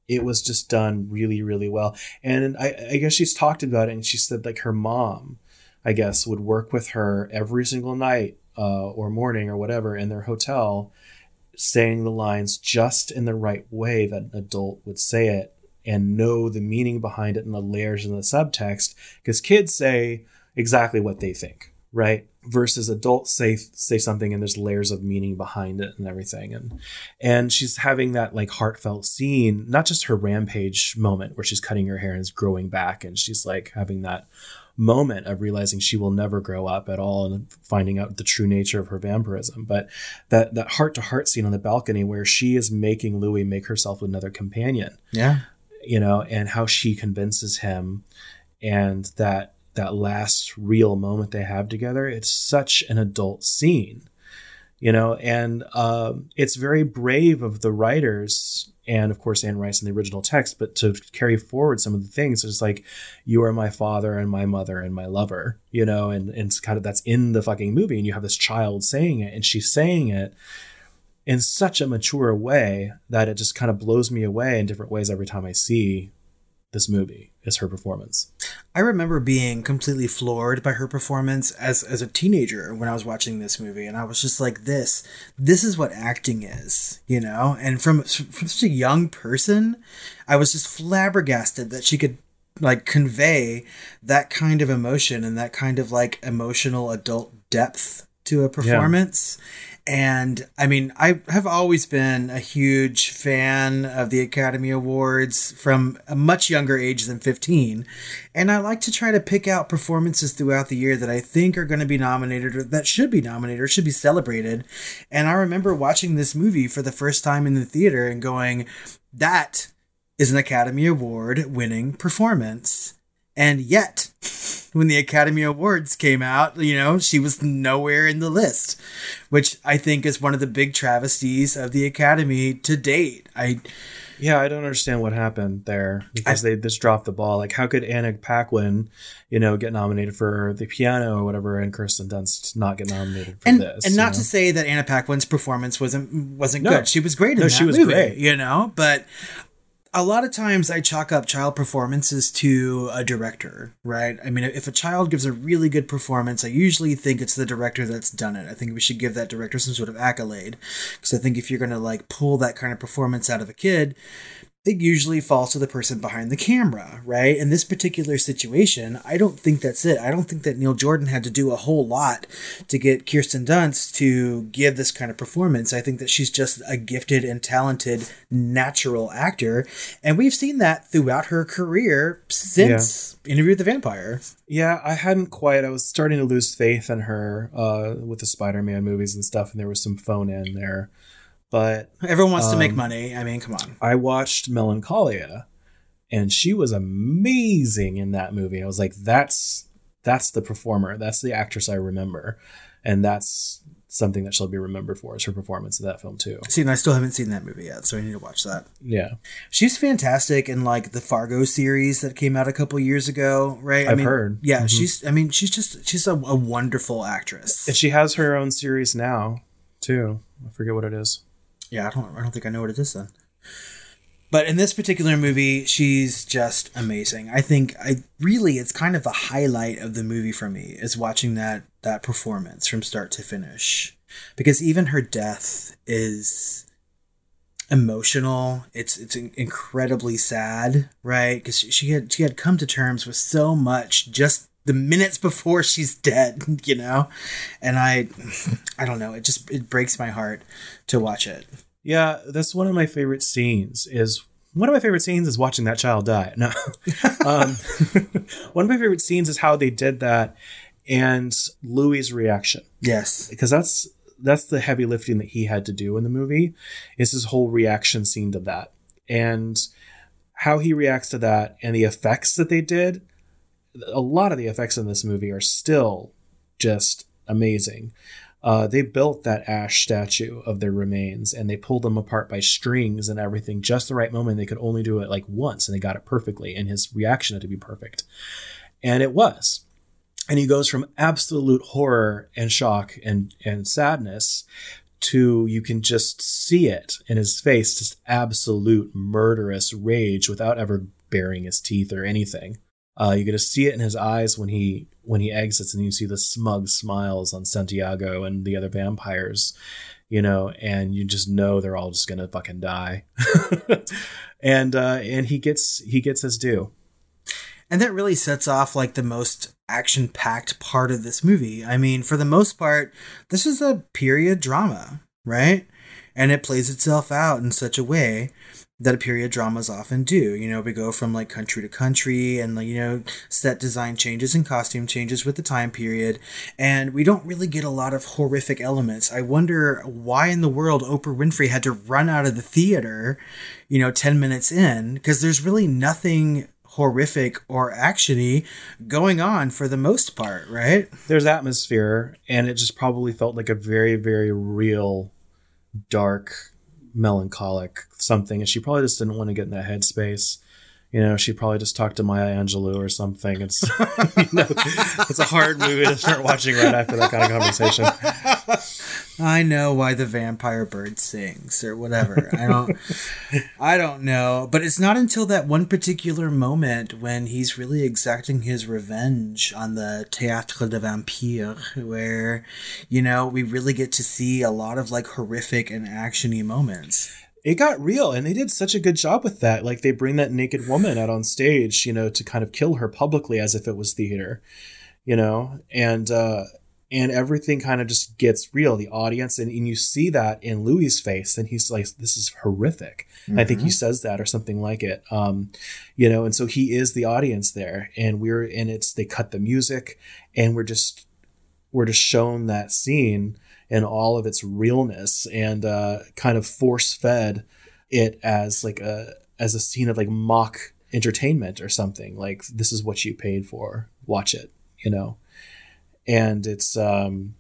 it was just done really really well. And I, I guess she's talked about it and she said like her mom i guess would work with her every single night uh, or morning or whatever in their hotel saying the lines just in the right way that an adult would say it and know the meaning behind it and the layers and the subtext because kids say exactly what they think right? Versus adults say say something and there's layers of meaning behind it and everything. And and she's having that like heartfelt scene not just her rampage moment where she's cutting her hair and is growing back and she's like having that moment of realizing she will never grow up at all and finding out the true nature of her vampirism. But that that heart to heart scene on the balcony where she is making louis make herself another companion. Yeah. You know and how she convinces him and that that last real moment they have together it's such an adult scene you know and um, it's very brave of the writers and of course anne rice in the original text but to carry forward some of the things. It's like you are my father and my mother and my lover you know and, and it's kind of that's in the fucking movie and you have this child saying it and she's saying it in such a mature way that it just kind of blows me away in different ways every time i see this movie is her performance I remember being completely floored by her performance as as a teenager when I was watching this movie, and I was just like, "This, this is what acting is," you know. And from from such a young person, I was just flabbergasted that she could like convey that kind of emotion and that kind of like emotional adult depth to a performance. And I mean, I have always been a huge fan of the Academy Awards from a much younger age than 15. And I like to try to pick out performances throughout the year that I think are going to be nominated or that should be nominated or should be celebrated. And I remember watching this movie for the first time in the theater and going, that is an Academy Award winning performance. And yet, when the Academy Awards came out, you know, she was nowhere in the list, which I think is one of the big travesties of the Academy to date. I Yeah, I don't understand what happened there because they just dropped the ball. Like, how could Anna Paquin, you know, get nominated for the piano or whatever, and Kirsten Dunst not get nominated for and this? and not know? to say that Anna Paquin's performance wasn't wasn't No. good. She was great in No, that she was movie, great. you know. But a lot of times I chalk up child performances to a director, right? I mean, if a child gives a really good performance, I usually think it's the director that's done it. I think we should give that director some sort of accolade because I think if you're going to like pull that kind of performance out of a kid, it usually falls to the person behind the camera, right? In this particular situation, I don't think that's it. I don't think that Neil Jordan had to do a whole lot to get Kirsten Dunst to give this kind of performance. I think that she's just a gifted and talented natural actor, and we've seen that throughout her career since Interview with the Vampire. Yeah, I hadn't quite. I was starting to lose faith in her uh, with the Spider-Man movies and stuff, and there was some phone in there. But Everyone wants to make Um, money. I mean, come on. I watched Melancholia, and she was amazing in that movie. I was like, "That's that's the performer. That's the actress I remember," and that's something that she'll be remembered for is her performance in that film too. See, and I still haven't seen that movie yet, so I need to watch that. Yeah, She's fantastic in like the Fargo series that came out a couple years ago, right? I I've mean, heard. Yeah, Mhm. she's. I mean, she's just she's a, a wonderful actress. and she has her own series now too. I forget what it is. Yeah, I don't. I don't think I know what it is then. But in this particular movie, she's just amazing. I think I really it's kind of the highlight of the movie for me is watching that that performance from start to finish. Because even her death is emotional. It's it's in- incredibly sad, right? Because she had she had come to terms with so much just the minutes before she's dead, you know. And I, I don't know. It just it breaks my heart to watch it. Yeah, that's one of my favorite scenes. Is one of my favorite scenes is watching that child die. No, um, one of my favorite scenes is how they did that, and Louis' reaction Yes. because that's that's the heavy lifting that he had to do in the movie. Is his whole reaction scene to that, and how he reacts to that, and the effects that they did. A lot of the effects in this movie are still just amazing. Uh, they built that ash statue of their remains and they pulled them apart by strings and everything just the right moment. They could only do it like once and they got it perfectly. And his reaction had to be perfect. And it was. And he goes from absolute horror and shock and, and sadness to you can just see it in his face, just absolute murderous rage without ever baring his teeth or anything. Uh, you get to see it in his eyes when he when he exits, and you see the smug smiles on Santiago and the other vampires, you know, and you just know they're all just gonna fucking die. and uh, and he gets he gets his due. And that really sets off like the most action packed part of this movie. I mean, for the most part, this is a period drama, right? And it plays itself out in such a way that period dramas often do. You know, we go from like country to country and you know, set design changes and costume changes with the time period. And we don't really get a lot of horrific elements. I wonder why in the world Oprah Winfrey had to run out of the theater, you know, 10 minutes in, because there's really nothing horrific or actiony going on for the most part, right? There's atmosphere, and it just probably felt like a very very real, dark, melancholic something. And she probably just didn't want to get in that headspace. You know, she probably just talked to Maya Angelou or something. It's you know, it's a hard movie to start watching right after that kind of conversation. I know why the vampire bird sings or whatever. I don't I don't know, but it's not until that one particular moment when he's really exacting his revenge on the Théâtre de Vampire where you know, we really get to see a lot of like horrific and actiony moments. It got real and they did such a good job with that. Like they bring that naked woman out on stage you know to kind of kill her publicly as if it was theater you know? And uh and everything kind of just gets real. The audience and, and you see that in louis face and he's like this is horrific. I think he says that or something like it um you know? And so he is the audience there and we're and it's they cut the music and we're just we're just shown that scene in all of its realness and uh, kind of force fed it as like a as a scene of like mock entertainment or something like this is what you paid for. Watch it you know? And it's um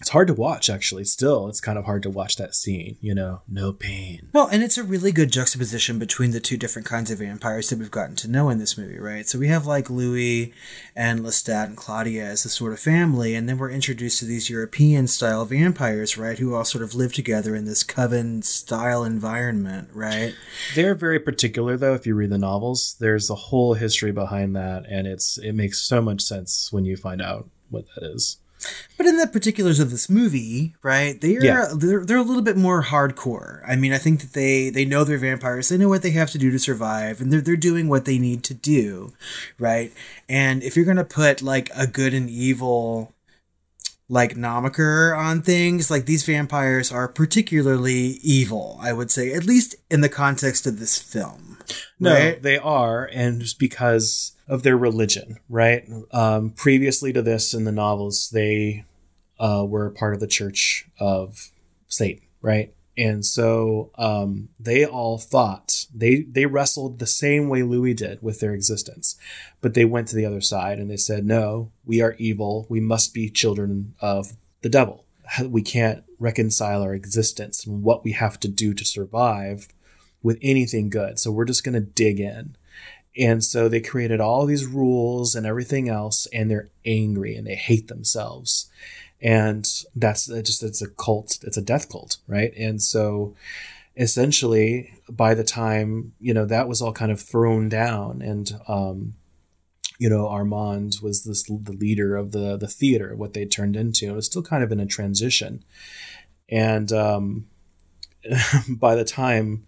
it's hard to watch actually still it's kind of hard to watch that scene you know no pain Well, and it's a really good juxtaposition between the two different kinds of vampires that we've gotten to know in this movie, right? So we have like Louis and Lestat and Claudia as a sort of family, and then we're introduced to these European style vampires, right? Who all sort of live together in this coven style environment, right? they're very particular though if you read the novels there's a whole history behind that and it's it makes so much sense when you find out what that is But in the particulars of this movie, right? They're Yeah. they're they're a little bit more hardcore. I mean, I think that they they know they're vampires. They know what they have to do to survive, and they're they're doing what they need to do, right? And if you're gonna put like a good and evil like nomiker on things like these vampires are particularly evil i would say at least in the context of this film No, right? they are, and just because of their religion, right? Um, previously to this in the novels, they uh, were part of the Church of Satan, right? And so um, they all thought they they wrestled the same way Louis did with their existence, but they went to the other side and they said, "No, we are evil. We must be children of the devil. We can't reconcile our existence and what we have to do to survive with anything good. So we're just going to dig in. And so they created all these rules and everything else, and they're angry and they hate themselves. And that's just, it's a cult, it's a death cult, right? And so essentially, by the time, you know, that was all kind of thrown down and, um, you know, Armand was this the leader of the the theater, what they turned into. It was still kind of in a transition, and um, by the time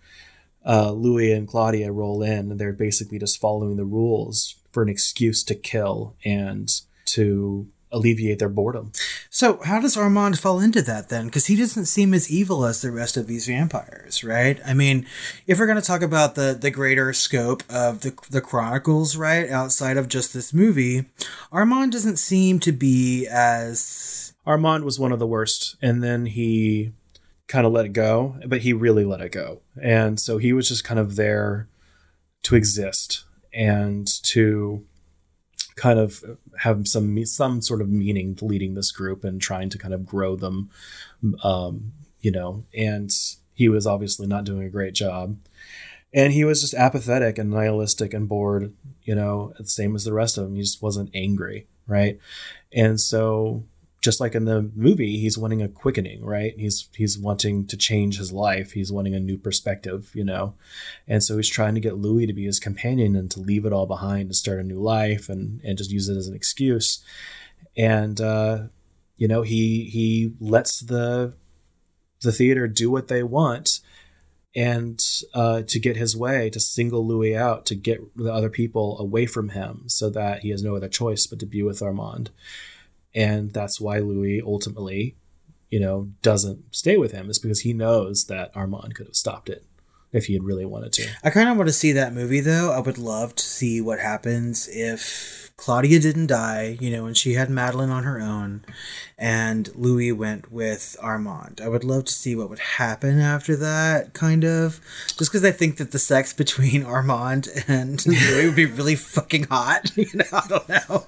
uh, Louis and Claudia roll in, and they're basically just following the rules for an excuse to kill and to alleviate their boredom. So, how does Armand fall into that then? Because he doesn't seem as evil as the rest of these vampires, right? I mean, if we're going to talk about the the greater scope of the the Chronicles, right, outside of just this movie, Armand doesn't seem to be as Armand was one of the worst, and then he kind of let it go, but he really let it go. And so he was just kind of there to exist and to kind of have some some sort of meaning leading this group and trying to kind of grow them um you know. And he was obviously not doing a great job. And he was just apathetic and nihilistic and bored you know the same as the rest of them. He just wasn't angry right? And so just like in the movie he's wanting a quickening right? He's he's wanting to change his life. He's wanting a new perspective you know? And so he's trying to get louis to be his companion and to leave it all behind and start a new life and and just use it as an excuse. And uh you know he he lets the the theater do what they want and uh, to get his way, to single Louis out, to get the other people away from him, so that he has no other choice but to be with Armand. And that's why Louis ultimately, you know, doesn't stay with him, is because he knows that Armand could have stopped it if he had really wanted to. I kind of want to see that movie though. I would love to see what happens if Claudia didn't die, you know, and she had Madeline on her own and Louis went with Armand. I would love to see what would happen after that, kind of. Just because I think that the sex between Armand and Louis would be really fucking hot. You know, I don't know.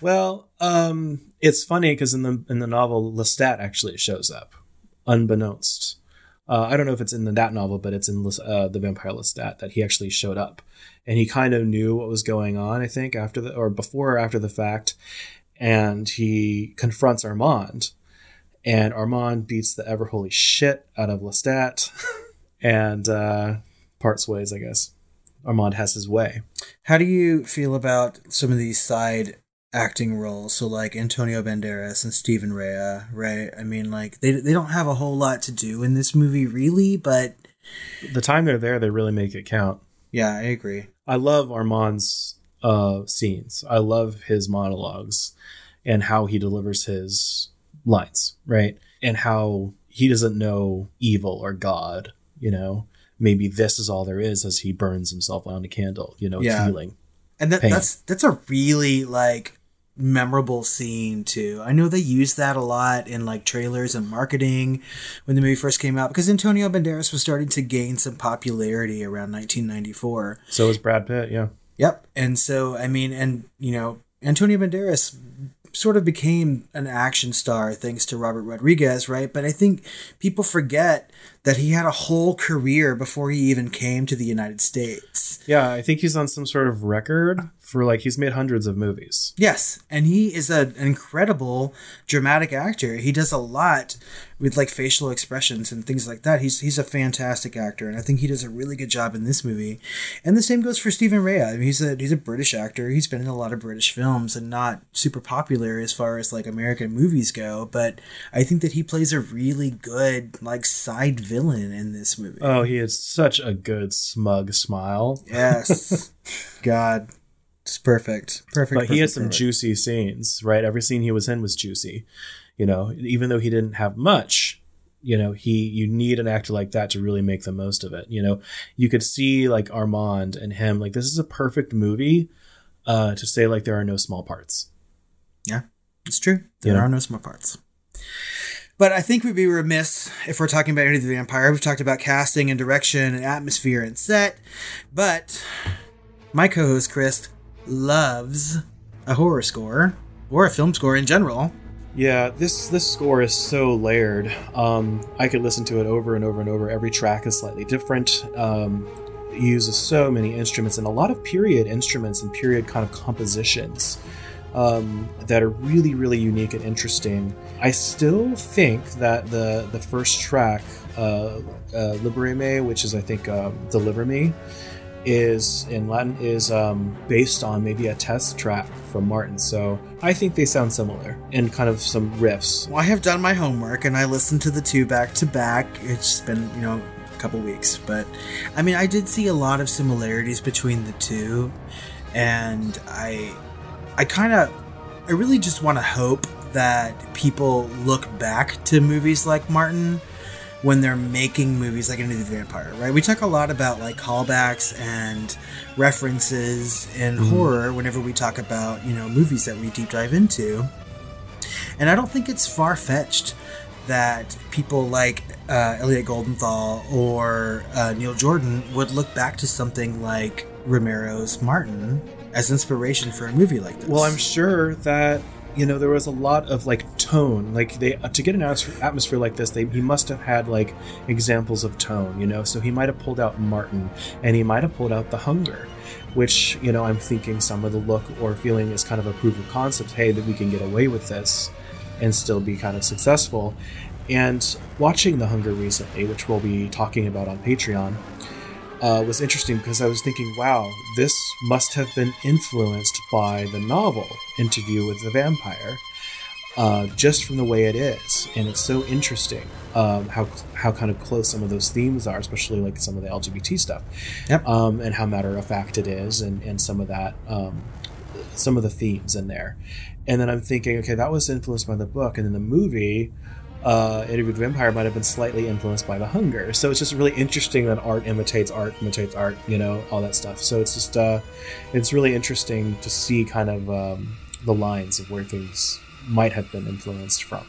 Well, um, it's funny because in the in the novel, Lestat actually shows up, unbeknownst. Uh, I don't know if it's in the, that novel, but it's in uh, the Vampire Lestat that he actually showed up, and he kind of knew what was going on. I think after the or before or after the fact, and he confronts Armand, and Armand beats the ever holy shit out of Lestat, and uh, parts ways. I guess Armand has his way. How do you feel about some of these side acting roles? So like Antonio Banderas and Stephen Rea, right? I mean, like they they don't have a whole lot to do in this movie, really, but The time they're there, they really make it count. yeah, I agree. I love Armand's uh, scenes. I love his monologues and how he delivers his lines, right? And how he doesn't know evil or God, you know. Maybe this is all there is as he burns himself on a candle, you know, Yeah. feeling. And that, that's that's a really like memorable scene too. I know they used that a lot in like trailers and marketing when the movie first came out because Antonio Banderas was starting to gain some popularity around 1994. So was Brad Pitt, yeah. Yep. And so I mean and you know Antonio Banderas sort of became an action star thanks to Robert Rodriguez, right? But I think people forget that he had a whole career before he even came to the United States. Yeah, I think he's on some sort of record for like he's made hundreds of movies. Yes, and he is an incredible dramatic actor. He does a lot with like facial expressions and things like that. He's he's a fantastic actor, and I think he does a really good job in this movie. And the same goes for Stephen Rea. I mean, he's a he's a British actor. He's been in a lot of British films and not super popular as far as like American movies go. But I think that he plays a really good like side villain in this movie. Oh, he has such a good smug smile. Yes, God. It's perfect. Perfect. But he had some perfect. juicy scenes, right? Every scene he was in was juicy. You know, even though he didn't have much, you know, he you need an actor like that to really make the most of it. You know, you could see like Armand and him, like this is a perfect movie uh to say like there are no small parts. Yeah, it's true. There Yeah. are no small parts. But I think we'd be remiss if we're talking about Enter the Vampire. We've talked about casting and direction and atmosphere and set. But my co host, Chris, loves a horror score or a film score in general. Yeah, this this score is so layered. Um, I could listen to it over and over and over. Every track is slightly different. Um, uses so many instruments and a lot of period instruments and period kind of compositions um, that are really really unique and interesting. I still think that the the first track, uh, uh, "Libera Me," which is I think um, "Deliver Me," is in Latin is um, based on maybe a test track from Martin. So I think they sound similar and kind of some riffs. Well, I have done my homework and I listened to the two back to back. It's been, you know, a couple weeks. But I mean, I did see a lot of similarities between the two. And I, I kind of, I really just want to hope that people look back to movies like Martin when they're making movies like Into the Vampire, right? We talk a lot about like callbacks and references in horror whenever we talk about, you know, movies that we deep dive into. And I don't think it's far fetched that people like uh, Elliot Goldenthal or uh, Neil Jordan would look back to something like Romero's Martin as inspiration for a movie like this. Well, I'm sure that you know there was a lot of like tone, like they to get an atmosphere like this, they he must have had like examples of tone, you know. So he might have pulled out Martin, and he might have pulled out The Hunger, which you know I'm thinking some of the look or feeling is kind of a proof of concept. Hey, that we can get away with this and still be kind of successful. And watching The Hunger recently, which we'll be talking about on Patreon, uh, was interesting because I was thinking, wow, this must have been influenced by the novel Interview with the Vampire, uh, just from the way it is, and it's so interesting um, how how kind of close some of those themes are, especially like some of the LGBT stuff, Yep. um, and how matter of fact it is, and and some of that. Um, some of the themes in there. And then I'm thinking, okay, that was influenced by the book. And then the movie, uh, Interview with the Vampire, might have been slightly influenced by The Hunger. So it's just really interesting that art imitates art, imitates art, you know, all that stuff. So it's just, uh, it's really interesting to see kind of um, the lines of where things might have been influenced from.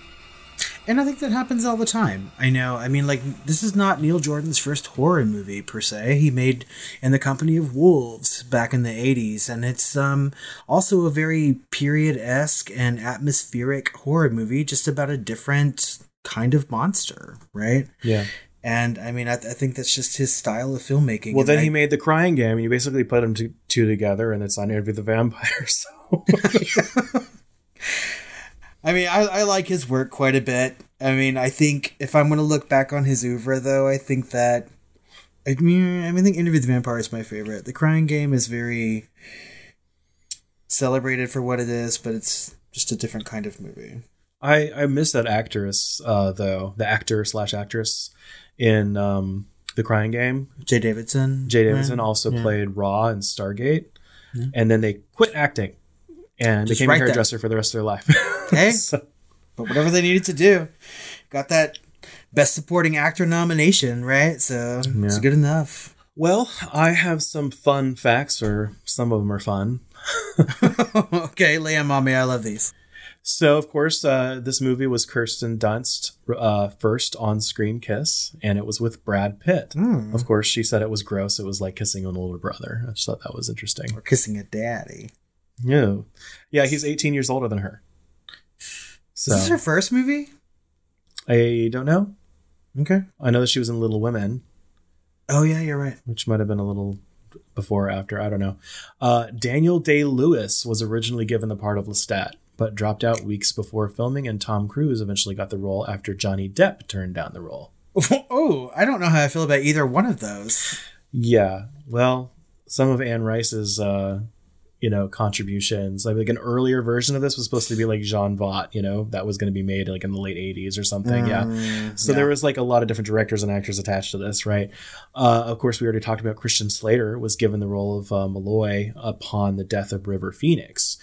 And I think that happens all the time. I know. I mean, like, this is not Neil Jordan's first horror movie, per se. He made In the Company of Wolves back in the 80s, and it's um, also a very period esque and atmospheric horror movie, just about a different kind of monster, right? Yeah. And I mean, I, I think that's just his style of filmmaking. Well, and then I- he made The Crying Game, and you basically put them two, two together, and it's on Interview the Vampire. So. I mean, I, I like his work quite a bit. I mean, I think if I'm going to look back on his oeuvre, though, I think that. I mean, I mean, I think Interview with the Vampire is my favorite. The Crying Game is very celebrated for what it is, but it's just a different kind of movie. I I miss that actress uh, though the actor slash actress in um, the Crying Game. Jaye Davidson. Jaye Davidson yeah. also yeah. played Ra in Stargate, and then they quit acting and Just became a write that. hairdresser for the rest of their life. Hey. So- But whatever they needed to do, got that Best Supporting Actor nomination, right? So it's good enough. well, I have some fun facts, or some of them are fun. okay, lay 'em on me. I love these. So, of course, uh, this movie was Kirsten Dunst uh, first on-screen kiss, and it was with Brad Pitt. Hmm. Of course, she said it was gross. It was like kissing an older brother. I just thought that was interesting. Or kissing a daddy. Yeah, yeah, he's 18 years older than her. So Is this her first movie? I don't know. Okay. I know that she was in Little Women, Oh yeah, you're right. which might have been a little before or after. I don't know. Uh, Daniel Day Lewis was originally given the part of Lestat, but dropped out weeks before filming, and Tom Cruise eventually got the role after Johnny Depp turned down the role. Oh, I don't know how I feel about either one of those. Yeah, well, some of Anne Rice's, uh, you know, contributions, like, like an earlier version of this was supposed to be like Jean Vaught, you know, that was going to be made like in the late '80s or something. yeah. So there was like a lot of different directors and actors attached to this, right? Uh, of course, we already talked about Christian Slater was given the role of uh, Molloy upon the death of River Phoenix,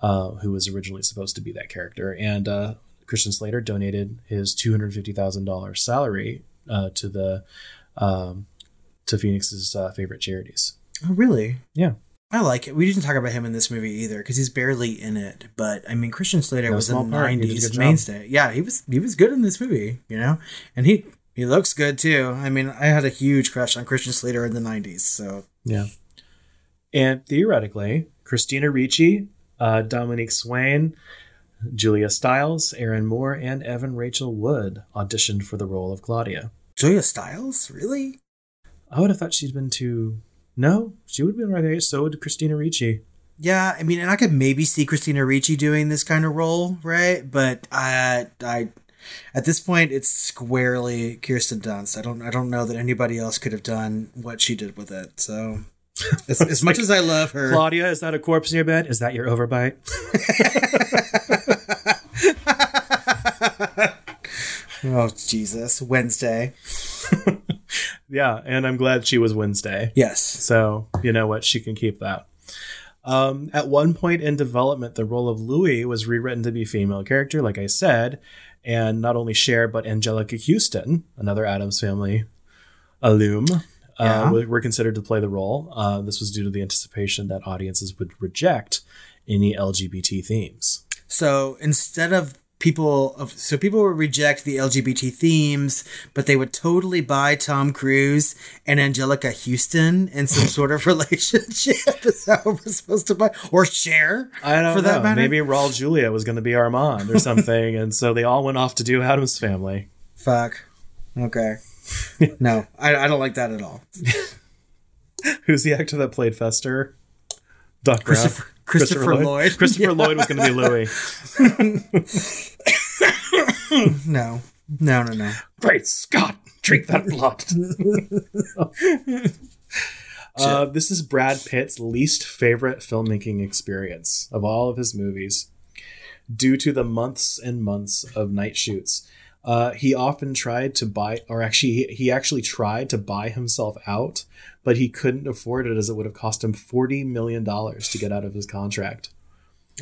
uh, who was originally supposed to be that character, and uh, Christian Slater donated his two hundred fifty thousand dollars salary uh, to the um, to Phoenix's uh, favorite charities. Oh, really? Yeah. I like it. We didn't talk about him in this movie either because he's barely in it. But I mean, Christian Slater No was a small part. He did a '90s mainstay. Yeah, he was. He was good in this movie, you know, and he he looks good too. I mean, I had a huge crush on Christian Slater in the '90s. So Yeah. And theoretically, Christina Ricci, uh, Dominique Swain, Julia Stiles, Aaron Moore, and Evan Rachel Wood auditioned for the role of Claudia. Julia Stiles, really? I would have thought she'd been too. No, she would have been right age. So would Christina Ricci. Yeah, I mean, and I could maybe see Christina Ricci doing this kind of role, right? But I, I, at this point, it's squarely Kirsten Dunst. I don't, I don't know that anybody else could have done what she did with it. So, as, as much as I love her, Claudia, is that a corpse in your bed? Is that your overbite? oh Jesus, Wednesday. yeah, and I'm glad she was Wednesday. Yes. So, you know what? She can keep that. Um, at one point in development, the role of Louis was rewritten to be a female character, like I said, and not only Cher but Anjelica Huston, another Addams Family alum, Yeah. uh, were were considered to play the role. Uh, this was due to the anticipation that audiences would reject any LGBT themes. So instead of people of so people would reject the LGBT themes, but they would totally buy Tom Cruise and Anjelica Huston in some sort of relationship. Is that what we're supposed to buy? Or Cher? I don't for know. that matter? Maybe Raul Julia was going to be Armand or something, and so they all went off to do Addams Family. Fuck. Okay. no, I, I don't like that at all. Who's the actor that played Fester? Doc Christopher-? Christopher Lloyd. Christopher Yeah. Lloyd was going to be Louis. No. No, no, no. Great Scott! Drink that blood. uh, this is Brad Pitt's least favorite filmmaking experience of all of his movies, due to the months and months of night shoots. Uh, he often tried to buy, or actually, he, actually tried to buy himself out, but he couldn't afford it as it would have cost him $40 million to get out of his contract.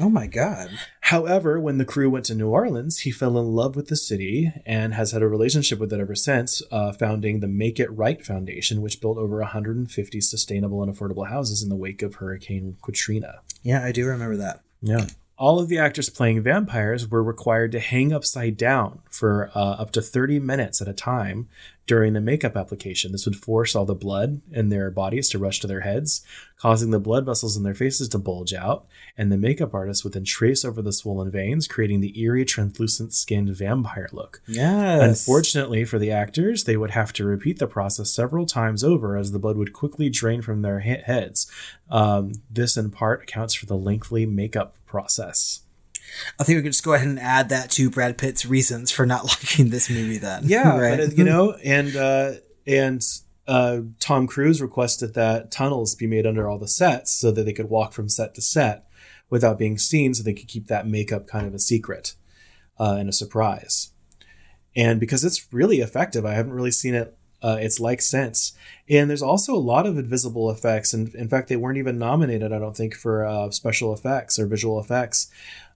Oh my god. However, when the crew went to New Orleans, he fell in love with the city and has had a relationship with it ever since, uh, founding the Make It Right Foundation, which built over 150 sustainable and affordable houses in the wake of Hurricane Katrina. Yeah, I do remember that. Yeah. All of the actors playing vampires were required to hang upside down for uh, up to 30 minutes at a time during the makeup application. This would force all the blood in their bodies to rush to their heads, causing the blood vessels in their faces to bulge out, and the makeup artist would then trace over the swollen veins, creating the eerie, translucent skinned vampire look. Yes. Unfortunately for the actors, they would have to repeat the process several times over as the blood would quickly drain from their heads. Um, this, in part, accounts for the lengthy makeup process. I think we could just go ahead and add that to Brad Pitt's reasons for not liking this movie then. Yeah, right. but, you know, and uh, and uh, Tom Cruise requested that tunnels be made under all the sets so that they could walk from set to set without being seen, so they could keep that makeup kind of a secret uh, and a surprise. And because it's really effective, I haven't really seen it uh, its like since. And there's also a lot of invisible effects, and in fact, they weren't even nominated, I don't think, for uh, special effects or visual effects.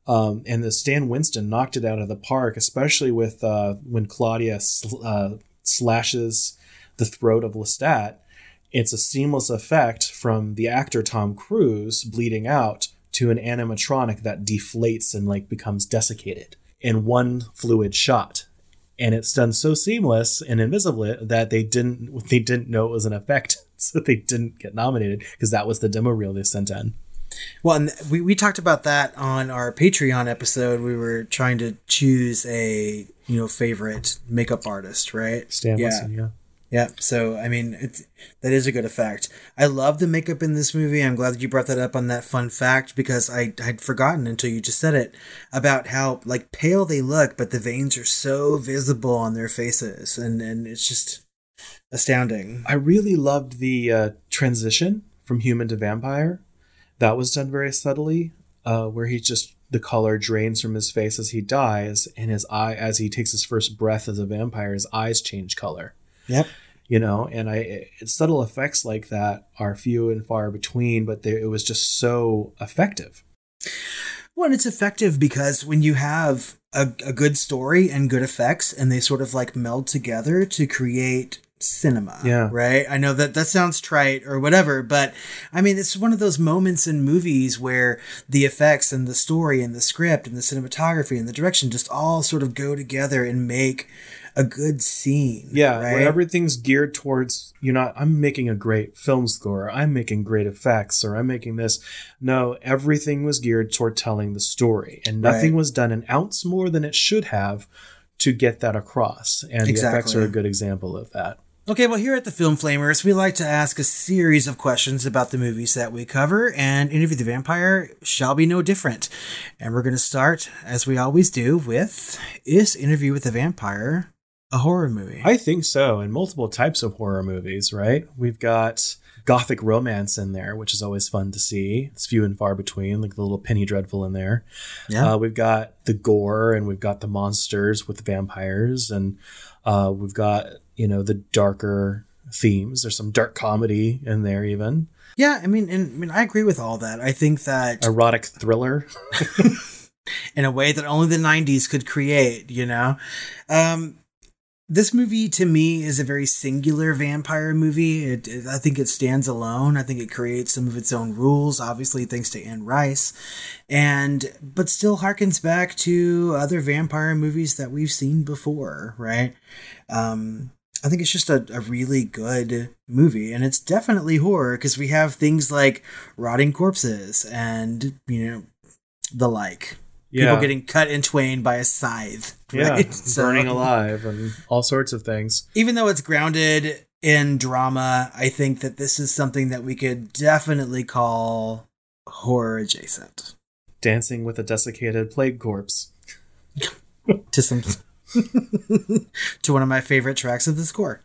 Um, and the Stan Winston knocked it out of the park, especially with uh, when Claudia sl- uh, slashes the throat of Lestat. It's a seamless effect from the actor Tom Cruise bleeding out to an animatronic that deflates and like becomes desiccated in one fluid shot. And it's done so seamless and invisible that they didn't they didn't know it was an effect, so they didn't get nominated because that was the demo reel they sent in. Well, and we, we talked about that on our Patreon episode. We were trying to choose a you know favorite makeup artist, right? Stan yeah. Winston, yeah. Yeah. So I mean, it's, that is a good effect. I love the makeup in this movie. I'm glad that you brought that up on that fun fact because I had forgotten until you just said it about how like pale they look, but the veins are so visible on their faces, and and it's just astounding. I really loved the uh, transition from human to vampire. That was done very subtly, uh, where he just the color drains from his face as he dies, and his eye as he takes his first breath as a vampire, his eyes change color. Yep. You know, and I it, subtle effects like that are few and far between, but they, it was just so effective. Well, and it's effective because when you have a, a good story and good effects, and they sort of like meld together to create cinema. Yeah. Right. I know that that sounds trite or whatever, but I mean, it's one of those moments in movies where the effects and the story and the script and the cinematography and the direction just all sort of go together and make a good scene. Yeah, Right. where everything's geared towards you know, I'm making a great film score, I'm making great effects, or I'm making this. No, everything was geared toward telling the story. And nothing Right. was done an ounce more than it should have to get that across. And the effects are a good example of that. Okay, well, here at the Film Flamers, we like to ask a series of questions about the movies that we cover, and Interview the Vampire shall be no different. And we're going to start, as we always do, with Is Interview with the Vampire a horror movie? I think so, and multiple types of horror movies, right? We've got gothic romance in there, which is always fun to see. It's few and far between, like the little Penny Dreadful in there. Yeah. Uh, we've got the gore, and we've got the monsters with the vampires, and uh, we've got you know the darker themes. There's some dark comedy in there, even yeah, I mean, and, I mean, I agree with all that. I think that erotic thriller. in a way that only the 90s could create, you know? Um, this movie to me is a very singular vampire movie. It, it- I think it stands alone. I think it creates some of its own rules, obviously thanks to Anne Rice, and but still harkens back to other vampire movies that we've seen before, right? Um, I think it's just a, a really good movie, and it's definitely horror because we have things like rotting corpses and you know the like Yeah, people getting cut in twain by a scythe. yeah, right? So- burning alive, and all sorts of things. Even though it's grounded in drama, I think that this is something that we could definitely call horror adjacent Dancing with a desiccated plague corpse. to some to one of my favorite tracks of the score.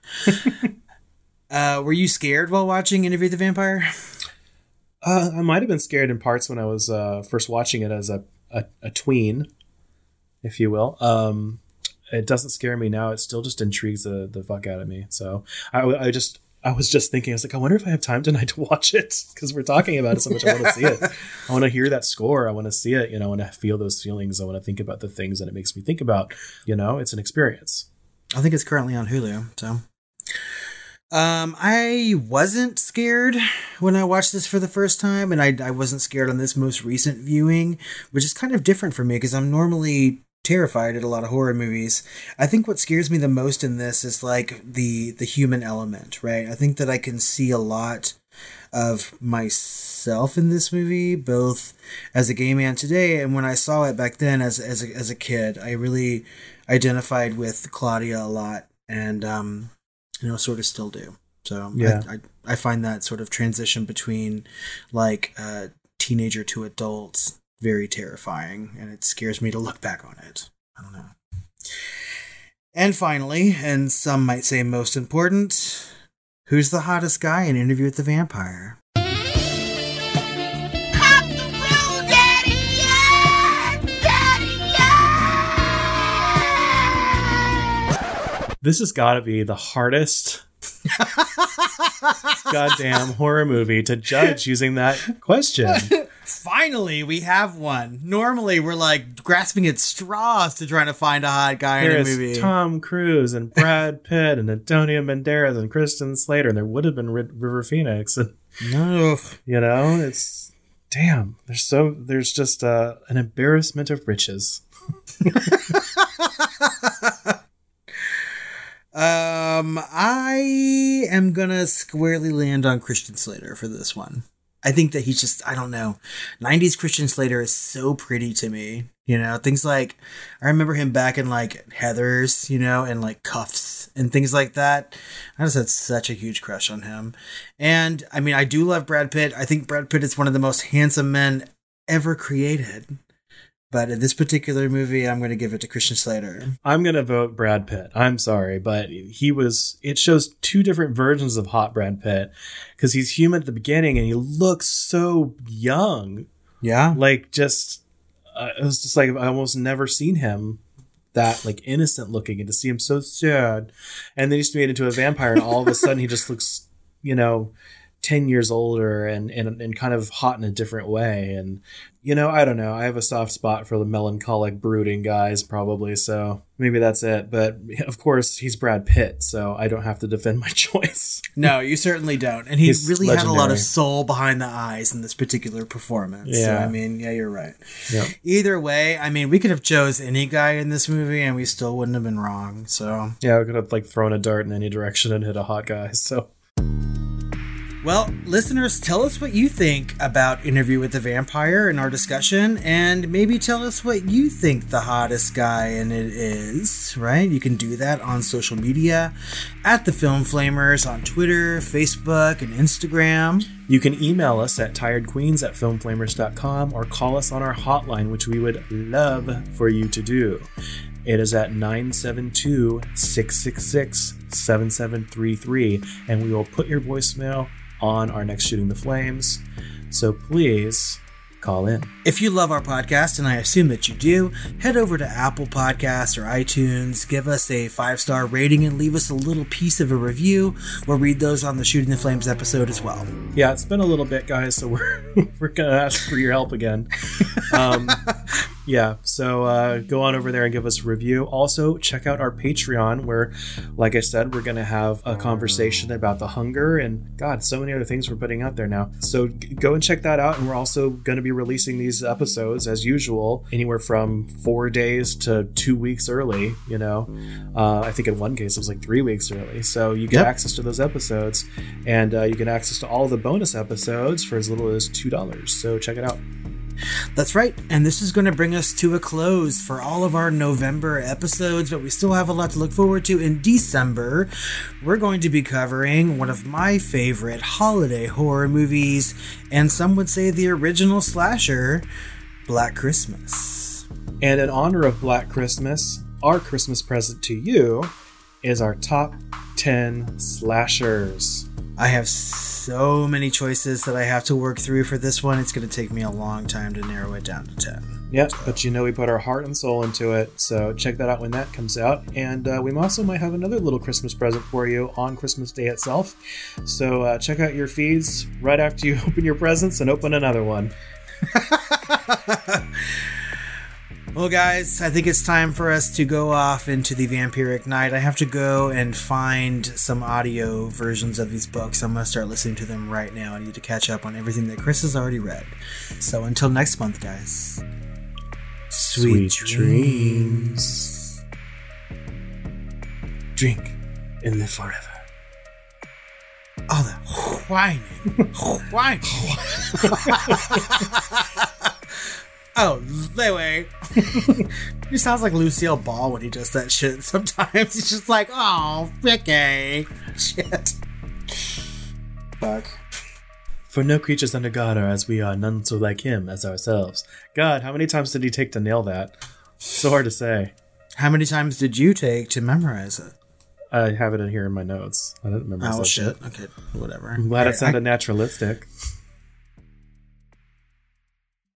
uh, were you scared while watching Interview the Vampire? Uh, I might have been scared in parts when I was uh, first watching it as a, a, a tween, if you will. Um, it doesn't scare me now. It still just intrigues the, the fuck out of me. So I, I just I was just thinking, I was like, I wonder if I have time tonight to watch it because we're talking about it so much. I want to see it. I want to hear that score. I want to see it. You know, I want to feel those feelings. I want to think about the things that it makes me think about. You know, it's an experience. I think it's currently on Hulu. So, um, I wasn't scared when I watched this for the first time, and I I wasn't scared on this most recent viewing, which is kind of different for me because I'm normally terrified at a lot of horror movies. I think what scares me the most in this is like the the human element, right? I think that I can see a lot of myself in this movie, both as a gay man today and when I saw it back then as as a, as a kid. I really identified with Claudia a lot, and um, you know, sort of still do. So Yeah. I, I I find that sort of transition between like uh, teenager to adult very terrifying, and it scares me to look back on it. I don't know. And finally, and some might say most important, who's the hottest guy in Interview with the Vampire? This has got to be the hardest goddamn horror movie to judge using that question. Finally, we have one. Normally, we're like grasping at straws to trying to find a hot guy in a There's movie. Tom Cruise and Brad Pitt and Antonio Banderas and Kristen Slater, and there would have been Ri- River Phoenix. And, no, you know, it's damn. There's so there's just uh, an embarrassment of riches. Um, I am gonna squarely land on Christian Slater for this one. I think that he's just I don't know. 90s Christian Slater is so pretty to me. You know, things like I remember him back in like Heathers, you know, and like Kuffs and things like that. I just had such a huge crush on him. And I mean, I do love Brad Pitt. I think Brad Pitt is one of the most handsome men ever created. But in this particular movie, I'm going to give it to Christian Slater. I'm gonna vote Brad Pitt. I'm sorry, but he was. It shows two different versions of hot Brad Pitt because he's human at the beginning and he looks so young. Yeah. Like just, uh, it was just like I almost never seen him that like innocent looking, and to see him so sad, and then he's made into a vampire, and all of a sudden he just looks, you know. 10 years older and, and and kind of hot in a different way and you know i don't know i have a soft spot for the melancholic brooding guys probably so maybe that's it but of course he's brad pitt so i don't have to defend my choice No, you certainly don't. And he He's really had a lot of soul behind the eyes in this particular performance. So, Yeah. I mean, yeah, you're right. yeah Either way, I mean, we could have chose any guy in this movie and we still wouldn't have been wrong. So, yeah we could have like thrown a dart in any direction and hit a hot guy so well, listeners, tell us what you think about Interview with the Vampire in our discussion, and maybe tell us what you think the hottest guy in it is, right? You can do that on social media at the Film Flamers on Twitter, Facebook, and Instagram. You can email us at tiredqueens at filmflamers.com or call us on our hotline, which we would love for you to do. It is at 972 666 7733, and we will put your voicemail on our next Shooting the Flames. So please call in. If you love our podcast, and I assume that you do, head over to Apple Podcasts or iTunes, give us a five star rating, and leave us a little piece of a review. We'll read those on the Shooting the Flames episode as well. Yeah, it's been a little bit, guys, so we're we're gonna ask for your help again. Um, yeah, so uh, go on over there and give us a review. Also, check out our Patreon, where, like I said, we're gonna have a conversation about the hunger and God, so many other things we're putting out there now. So g- go and check that out, and we're also gonna be releasing these episodes as usual, anywhere from four days to two weeks early. You know, uh, I think in one case it was like three weeks early. So you get Yep. access to those episodes, and uh, you get access to all the bonus episodes for as little as two dollars. So check it out. That's right, and this is going to bring us to a close for all of our November episodes, but we still have a lot to look forward to in December. We're going to be covering one of my favorite holiday horror movies, and some would say the original slasher, Black Christmas. And in honor of Black Christmas, our Christmas present to you is our top 10 slashers. I have so many choices that I have to work through for this one. It's going to take me a long time to narrow it down to 10. Yep, but you know we put our heart and soul into it, so check that out when that comes out. And uh, we also might have another little Christmas present for you on Christmas Day itself. So uh, check out your feeds right after you open your presents and open another one. Well, guys, I think it's time for us to go off into the vampiric night. I have to go and find some audio versions of these books. I'm going to start listening to them right now. I need to catch up on everything that Chris has already read. So until next month, guys. Sweet, dreams. Drink and live forever. Oh, the whining. whining. oh, they way. he sounds like Lucille Ball when he does that shit sometimes. He's just like, oh, Ricky. Shit. Fuck. For no creatures under God are as we are, none so like him as ourselves. God, how many times did he take to nail that? So hard to say. How many times did you take to memorize it? I have it in here in my notes. I didn't remember. Oh, that shit. Okay, whatever. I'm glad Here, it sounded naturalistic.